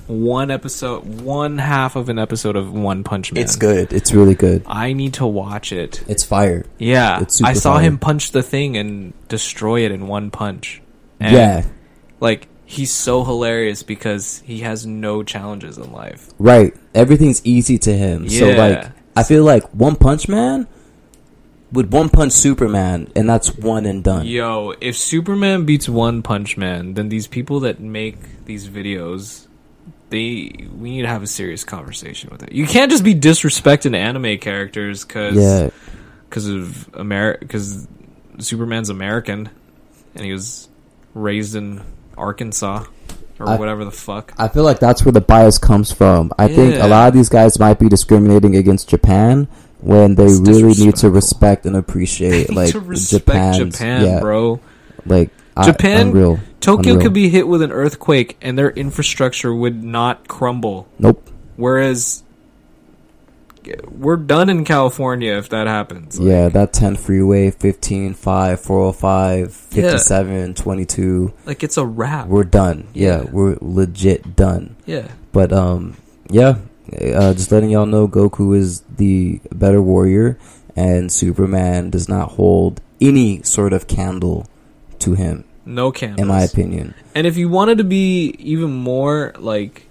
one episode, one half of an episode of One Punch Man. It's good. It's really good. I need to watch it. It's fire. Yeah, It's I saw fire. him punch the thing and destroy it in one punch. And, yeah, like he's so hilarious because he has no challenges in life. right. Everything's easy to him. So like, I feel like One Punch Man would one punch Superman, and that's one and done. Yo, if Superman beats One Punch Man, then these people that make these videos they we need to have a serious conversation with it. You can't just be disrespecting anime characters because Yeah, because of America because Superman's American and he was raised in Arkansas or I- whatever the fuck. I feel like that's where the bias comes from. I think a lot of these guys might be discriminating against Japan when they It's really need to respect and appreciate like Japan's Japan, yeah, bro. like I- Japan- unreal. Tokyo Unreal. could be hit with an earthquake and their infrastructure would not crumble. Nope. Whereas we're done in California if that happens. Like, yeah, that 10 freeway, 15, 5, 405, 57, 22. like it's a wrap. We're done. Yeah, Yeah. we're legit done. yeah. But um, yeah, uh, just letting y'all know, Goku is the better warrior, and Superman does not hold any sort of candle to him, No candles. in my opinion. And if you wanted to be even more like,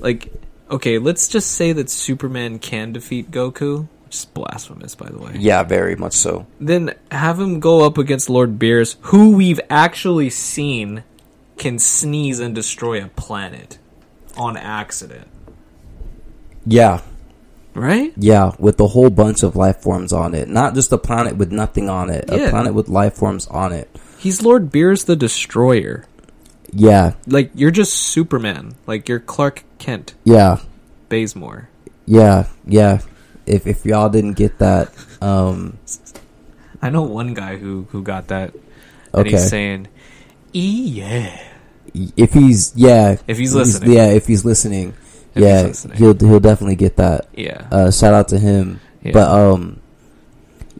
like, okay, let's just say that Superman can defeat Goku, which is blasphemous, by the way. Yeah, very much so. Then have him go up against Lord Beerus, who we've actually seen can sneeze and destroy a planet on accident, Yeah, right? yeah, with a whole bunch of life forms on it, not just a planet with nothing on it, yeah. a planet with life forms on it. He's Lord Beerus the Destroyer. Yeah, Like you're just Superman. Like you're Clark Kent, yeah, Bazemore. yeah, yeah. If if y'all didn't get that, um, I know one guy who who got that, and okay. he's saying, "E yeah." if he's yeah, If he's listening. yeah, if he's listening, If yeah, he's listening. he'll he'll definitely get that. Yeah. Uh, shout out to him. yeah. But um,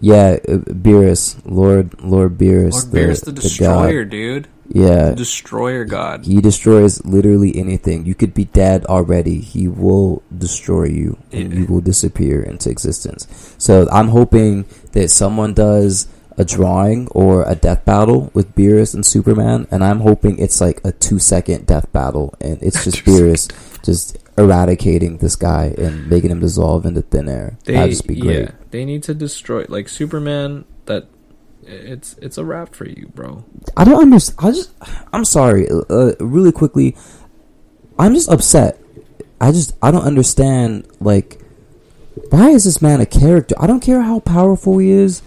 yeah, uh, Beerus, Lord Lord Beerus, Lord Beerus the, Destroyer, dude. God. Yeah, Destroyer God. he destroys literally anything. You could be dead already. He will destroy you, and Yeah. you will disappear into existence. So I'm hoping that someone does a drawing or a death battle with Beerus and Superman, and I'm hoping it's like a two second death battle, and it's just Beerus just eradicating this guy and making him dissolve into thin air. They, That'd just be great. Yeah, they need to destroy like Superman. That it's it's a wrap for you, bro. I don't understand. I just, I'm sorry. Uh, really quickly, I'm just upset. I just, I don't understand. Like, why is this man a character? I don't care how powerful he is.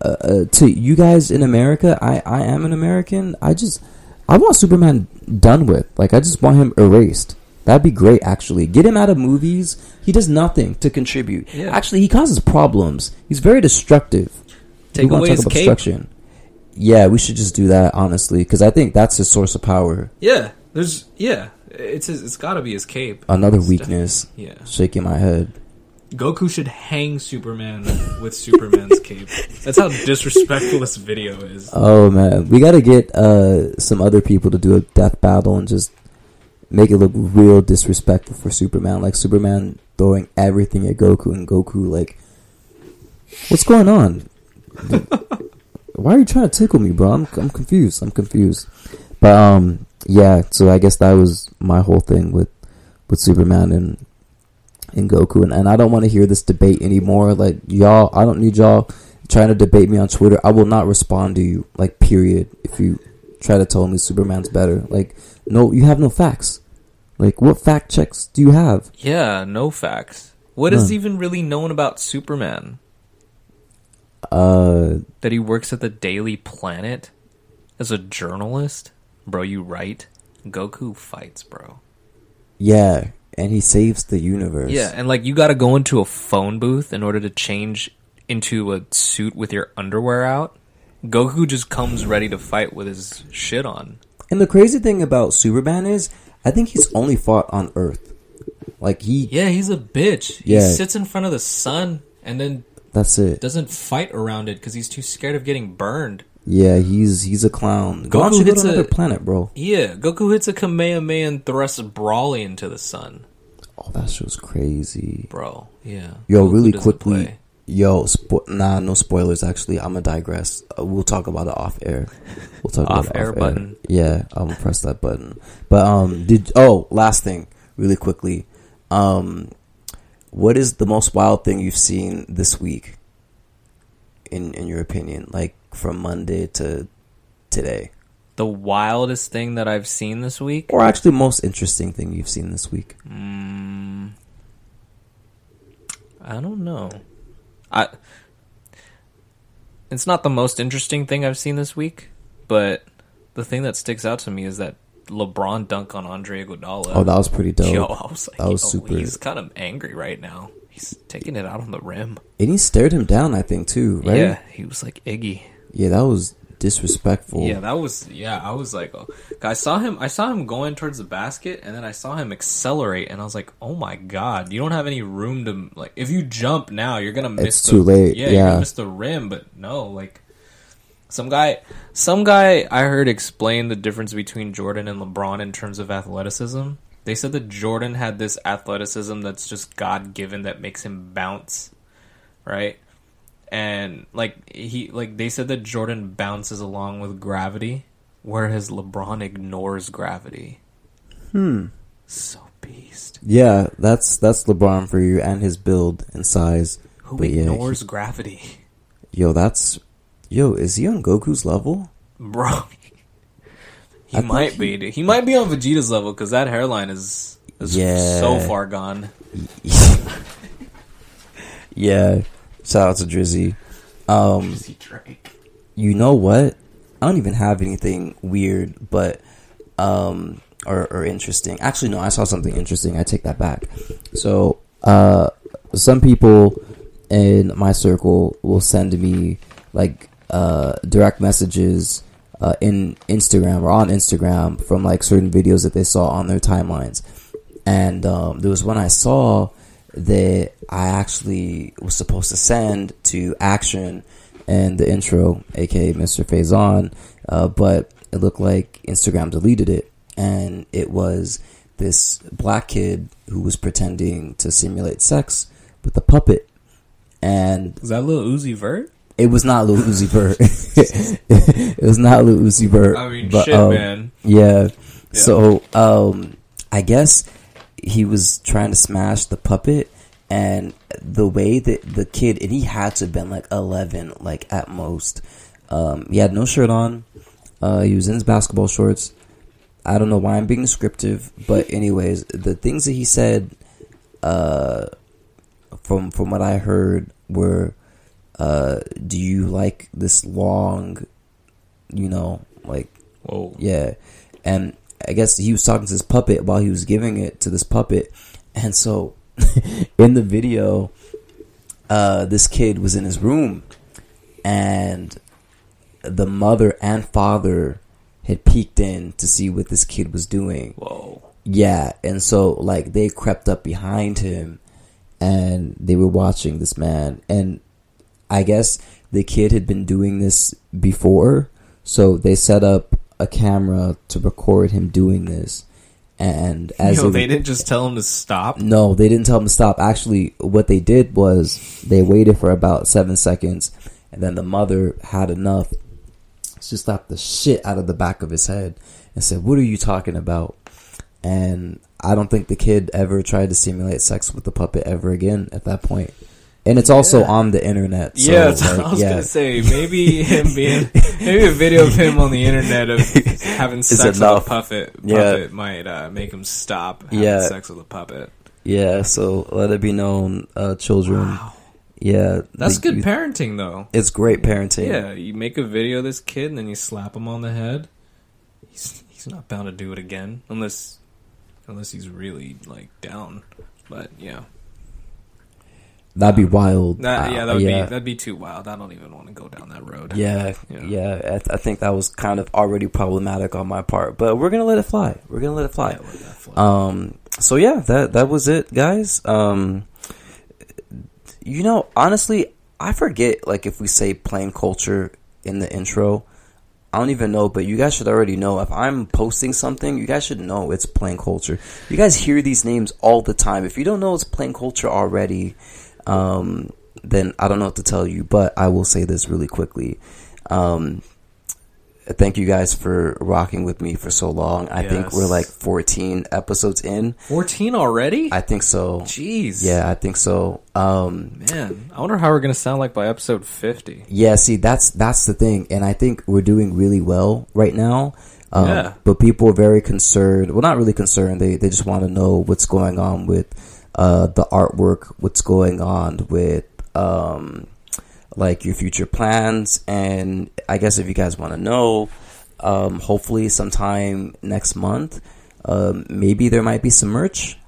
Uh, uh, to you guys in America, I, I am an American. I just, I want Superman done with. Like, I just want him erased. That'd be great, actually. Get him out of movies. He does nothing to contribute. Yeah. Actually, he causes problems. He's very destructive. Take away talk his about cape. destruction. Yeah, we should just do that honestly, because I think that's his source of power. Yeah, there's yeah. It's his, it's got to be his cape. Another It's weakness. Yeah, Shaking my head. Goku should hang Superman with Superman's cape. That's how disrespectful this video is. Oh man, we got to get uh some other people to do a death battle and just make it look real disrespectful for Superman. Like Superman throwing everything at Goku, and Goku like, what's going on? Why are you trying to tickle me, bro? I'm I'm confused. I'm confused. But um, yeah. So I guess that was my whole thing with with Superman and and Goku, and, and I don't want to hear this debate anymore. Like y'all, I don't need y'all trying to debate me on Twitter. I will not respond to you. Like period. If you try to tell me Superman's better, like no, you have no facts. Like what fact checks do you have? Yeah, no facts. What is None. even really known about Superman? Uh, That he works at the Daily Planet as a journalist? Bro, you write? Goku fights, bro. yeah, and he saves the universe. Yeah, and like you got to go into a phone booth in order to change into a suit with your underwear out. Goku just comes ready to fight with his shit on. And the crazy thing about Superman is, I think he's only fought on Earth. Like he, Yeah, he's a bitch. Yeah. He sits in front of the sun and then that's it. doesn't fight around it because he's too scared of getting burned. Yeah, he's he's a clown. Go Goku on, go to hits another a- planet, bro. Yeah, Goku hits a Kamehameha and thrusts Broly into the sun. Oh, that show's crazy. Bro, yeah. Yo, Goku really quickly. play. Yo, spo- nah, no spoilers. Actually, I'm gonna digress. Uh, we'll talk about it off air. We'll talk about it Off-air off button. Yeah, I'm gonna press that button. But um, did oh, last thing, really quickly. Um, what is the most wild thing you've seen this week? In in your opinion, like from Monday to today. the wildest thing that I've seen this week. Or actually, most interesting thing you've seen this week? Mm, I don't know. I. It's not the most interesting thing I've seen this week, but the thing that sticks out to me is that LeBron dunk on Andre Iguodala. Oh, that was pretty dope. Yo, I was like, that was super. He's kind of angry right now. He's taking it out on the rim. And he stared him down, I think, too, right? Yeah, he was like Iggy. Yeah, that was disrespectful. Yeah, that was yeah. I was like, oh. I saw him. I saw him going towards the basket, and then I saw him accelerate, and I was like, oh my god, you don't have any room to like. If you jump now, you're gonna miss. It's the, too late, Yeah, you're yeah. gonna miss the rim. But no, like some guy, some guy I heard explain the difference between Jordan and LeBron in terms of athleticism. They said that Jordan had this athleticism that's just God given that makes him bounce, right? And like he like they said that Jordan bounces along with gravity, whereas LeBron ignores gravity. Hmm. So beast. Yeah, that's that's LeBron for you and his build and size. Who But yeah, ignores gravity, Yo, that's yo. Is he on Goku's level? bro? He I might think be. dude. He might be on Vegeta's level because that hairline is, is Yeah. so far gone. yeah. Shout out to Drizzy. Um, he Drake? you know what? I don't even have anything weird, but um, or, or interesting. Actually, no, I saw something interesting. I take that back. So, uh, some people in my circle will send me like uh direct messages uh in Instagram or on Instagram from like certain videos that they saw on their timelines. And um, there was one I saw that I actually was supposed to send to Action and the intro, aka Mr. Faison, uh, but it looked like Instagram deleted it, and it was this black kid who was pretending to simulate sex with a puppet, and Is that little Uzi Vert? it was not Lil Uzi Vert. it was not Lil Uzi Vert. I mean, but, shit, um, man. yeah. So, um, I guess he was trying to smash the puppet, and the way that the kid, and he had to have been like 11, like at most. Um, he had no shirt on. Uh, he was in his basketball shorts. I don't know why I'm being descriptive, but anyways, the things that he said, uh, from from what I heard, were, uh, "Do you like this long, you know, like Whoa. yeah. And I guess he was talking to this puppet while he was giving it to this puppet. And so in the video, uh, this kid was in his room and the mother and father had peeked in to see what this kid was doing. Whoa. Yeah, and so like they crept up behind him and they were watching this man and I guess the kid had been doing this before, so they set up a camera to record him doing this. And as Yo, it- they didn't just tell him to stop. no, they didn't tell him to stop. Actually, what they did was they waited for about seven seconds, and then the mother had enough. She slapped the shit out of the back of his head and said, "What are you talking about?" And I don't think the kid ever tried to simulate sex with the puppet ever again at that point. And it's also Yeah. on the internet. So, yeah, like, I was yeah. gonna say. Maybe him being maybe a video of him on the internet of having sex with a puppet Yeah. puppet might uh, make him stop having Yeah. sex with a puppet. Yeah, so let it be known, uh, children. Wow. Yeah, That's the- good you- parenting though. It's great parenting. Yeah, you make a video of this kid and then you slap him on the head. He's he's not bound to do it again unless unless he's really like down. But yeah, that'd be wild. that, Uh, yeah, that would yeah. be that'd be too wild. I don't even want to go down that road. Yeah, Yeah. yeah. I, th- I think that was kind of already problematic on my part, but we're gonna let it fly. We're gonna let it fly. Yeah, let that fly. Um. So yeah, that that was it, guys. Um. You know, honestly, I forget like if we say plain culture in the intro. I don't even know, but you guys should already know. If I'm posting something, you guys should know it's plain culture. You guys hear these names all the time. If you don't know it's plain culture already, um, then I don't know what to tell you. But I will say this really quickly. Um, thank you guys for rocking with me for so long. I think we're like 14 episodes in. 14 already? I think so. Jeez. Yeah, I think so. Um, Man, I wonder how we're going to sound like by episode 50. yeah, see, that's that's the thing, and I think we're doing really well right now. Um, Yeah. But people are very concerned. Well, not really concerned. They they just want to know what's going on with uh, the artwork. What's going on with um, like your future plans, and I guess if you guys want to know, um, hopefully sometime next month, um, maybe there might be some merch.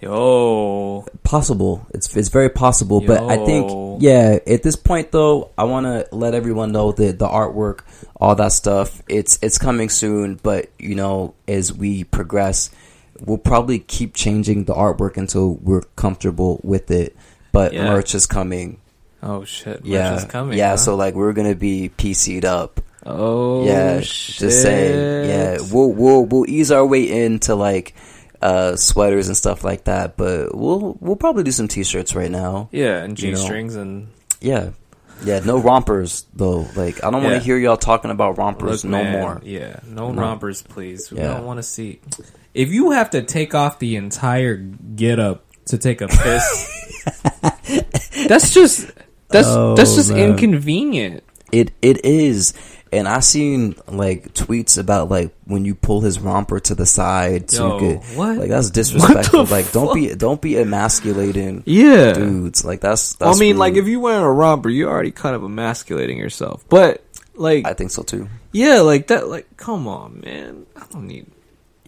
Yo. Possible. It's it's very possible, but I think yeah. At this point, though, I want to let everyone know that the artwork, all that stuff, it's it's coming soon. But you know, as we progress, we'll probably keep changing the artwork until we're comfortable with it. But Yeah. merch is coming. Oh, shit. Merch yeah, is coming. yeah. huh? So like, we're gonna be PC'd up. Oh, yeah, shit. just saying. Yeah, we'll we'll we'll ease our way into like uh sweaters and stuff like that. But we'll we'll probably do some t-shirts right now. Yeah, and you know. Strings and. Yeah. Yeah, no rompers though. Like I don't want to hear y'all talking about rompers Look, no man, more. Yeah, no, No. rompers, please. We Yeah. don't want to see. If you have to take off the entire get up to take a piss, that's just that's Oh, that's just man. inconvenient. It it is. And I seen like tweets about like when you pull his romper to the side so Yo, you could what? like that's disrespectful. the Like don't be don't be emasculating Yeah. dudes. Like that's I that's mean, like if you're wearing a romper, you're already kind of emasculating yourself. But like, I think so too. yeah, like that. Like, come on, man. I don't need.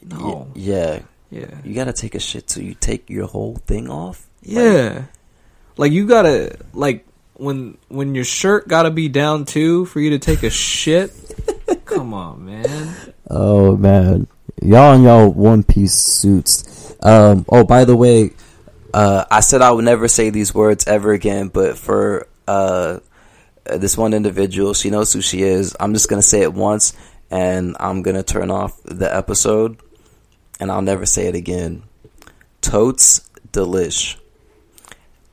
Y- No. yeah. Yeah. You gotta take a shit so you take your whole thing off. Yeah. Like you gotta like when when your shirt gotta be down too for you to take a shit. Come on, man. Oh man, y'all in y'all one piece suits. Um. Oh, by the way, uh, I said I would never say these words ever again, but for uh, this one individual, she knows who she is. I'm just gonna say it once, and I'm gonna turn off the episode, and I'll never say it again. Totes delish.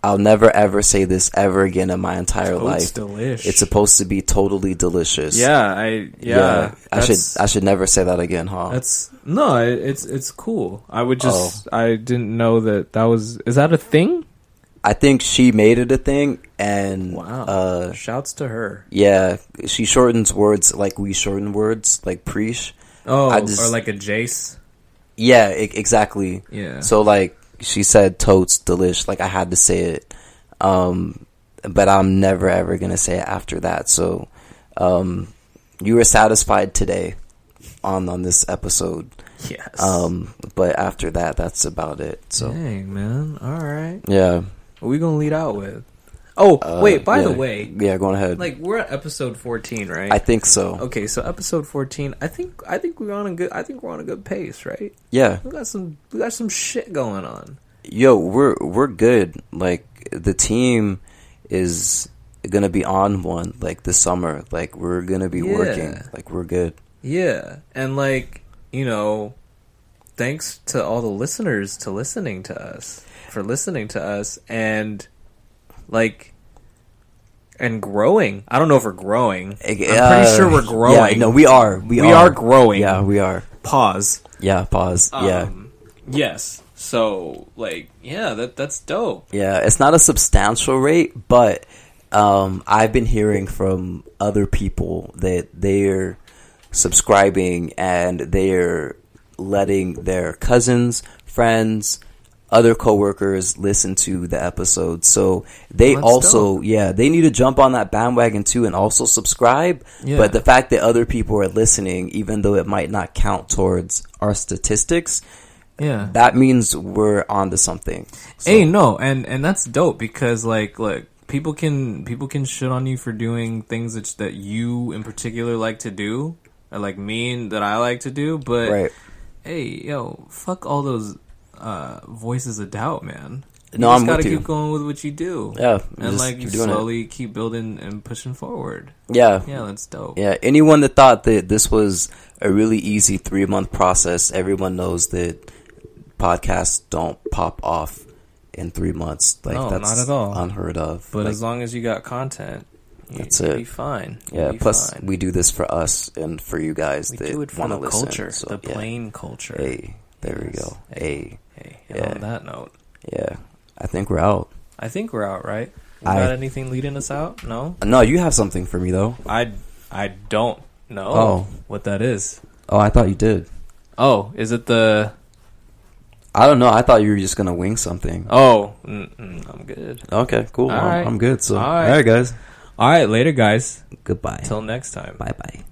I'll never ever say this ever again in my entire Totes life. delish. It's supposed to be totally delicious. yeah, I yeah. I should I should never say that again, huh? That's no, it- it's it's cool. I would just I didn't know that that was is that a thing? I think she made it a thing, and Wow. uh, Shouts to her. yeah, she shortens words like we shorten words, like preach. Oh, I just- or like a Jace. Yeah, e- exactly. Yeah. So like she said, totes delish. Like I had to say it, um, but I'm never ever gonna say it after that. So, um, you were satisfied today on on this episode, yes. um, but after that, that's about it. So Dang, man. All right. yeah. What we gonna lead out with? Oh, Uh, wait. By the way, yeah, go on ahead. like we're at episode fourteen, right? I think so. okay, so episode fourteen. I think I think we're on a good. I think we're on a good pace, right? Yeah. We got some. We got some shit going on. Yo, we're we're good. Like the team is gonna be on one like this summer. Like we're gonna be Yeah. working. Like we're good. Yeah, and like you know, thanks to all the listeners to listening to us for listening to us and like and growing. I don't know if we're growing. I'm pretty sure we're growing. Uh, Yeah, no, we are. We, We are growing. Yeah, we are. Pause. Yeah, pause. yeah. Um, Yes. So like yeah, that that's dope. Yeah, it's not a substantial rate, but um, I've been hearing from other people that they're subscribing and they're letting their cousins, friends, other coworkers listen to the episode. So they That's also, yeah, they need to jump on that bandwagon too and also subscribe. Yeah. But the fact that other people are listening, even though it might not count towards our statistics, Yeah. that means we're onto something. So- Hey, no, and and that's dope because like look, people can people can shit on you for doing things that that you in particular like to do, or like me and that I like to do, but right. hey, yo, fuck all those uh, voices of doubt, man. You No, just I'm gotta you. keep going with what you do. Yeah, and like keep doing it. slowly keep building and pushing forward. Yeah. Yeah, that's dope. Yeah. Anyone that thought that this was a really easy three month process, everyone knows that podcasts don't pop off in three months. Like No, that's not at all. unheard of. But Like, as long as you got content, You- That's you'll it. Be fine. You'll Yeah. be Plus, fine. we do this for us and for you guys we that do it for want to the listen. culture, So, the yeah. plain culture. Hey, there we go. Hey, Hey, and Yeah. on that note, yeah. I think we're out. I think we're out, right? We I- got anything leading us out? No, No, you have something for me though. I I don't know Oh. what that is. Oh, I thought you did. Oh, is it the? I don't know. I thought you were just gonna wing something. Oh, mm, mm, I'm good. Okay, cool. All I'm, right. I'm good. So, All all right. right, guys. All right, later, guys. Goodbye. Till next time. Bye bye.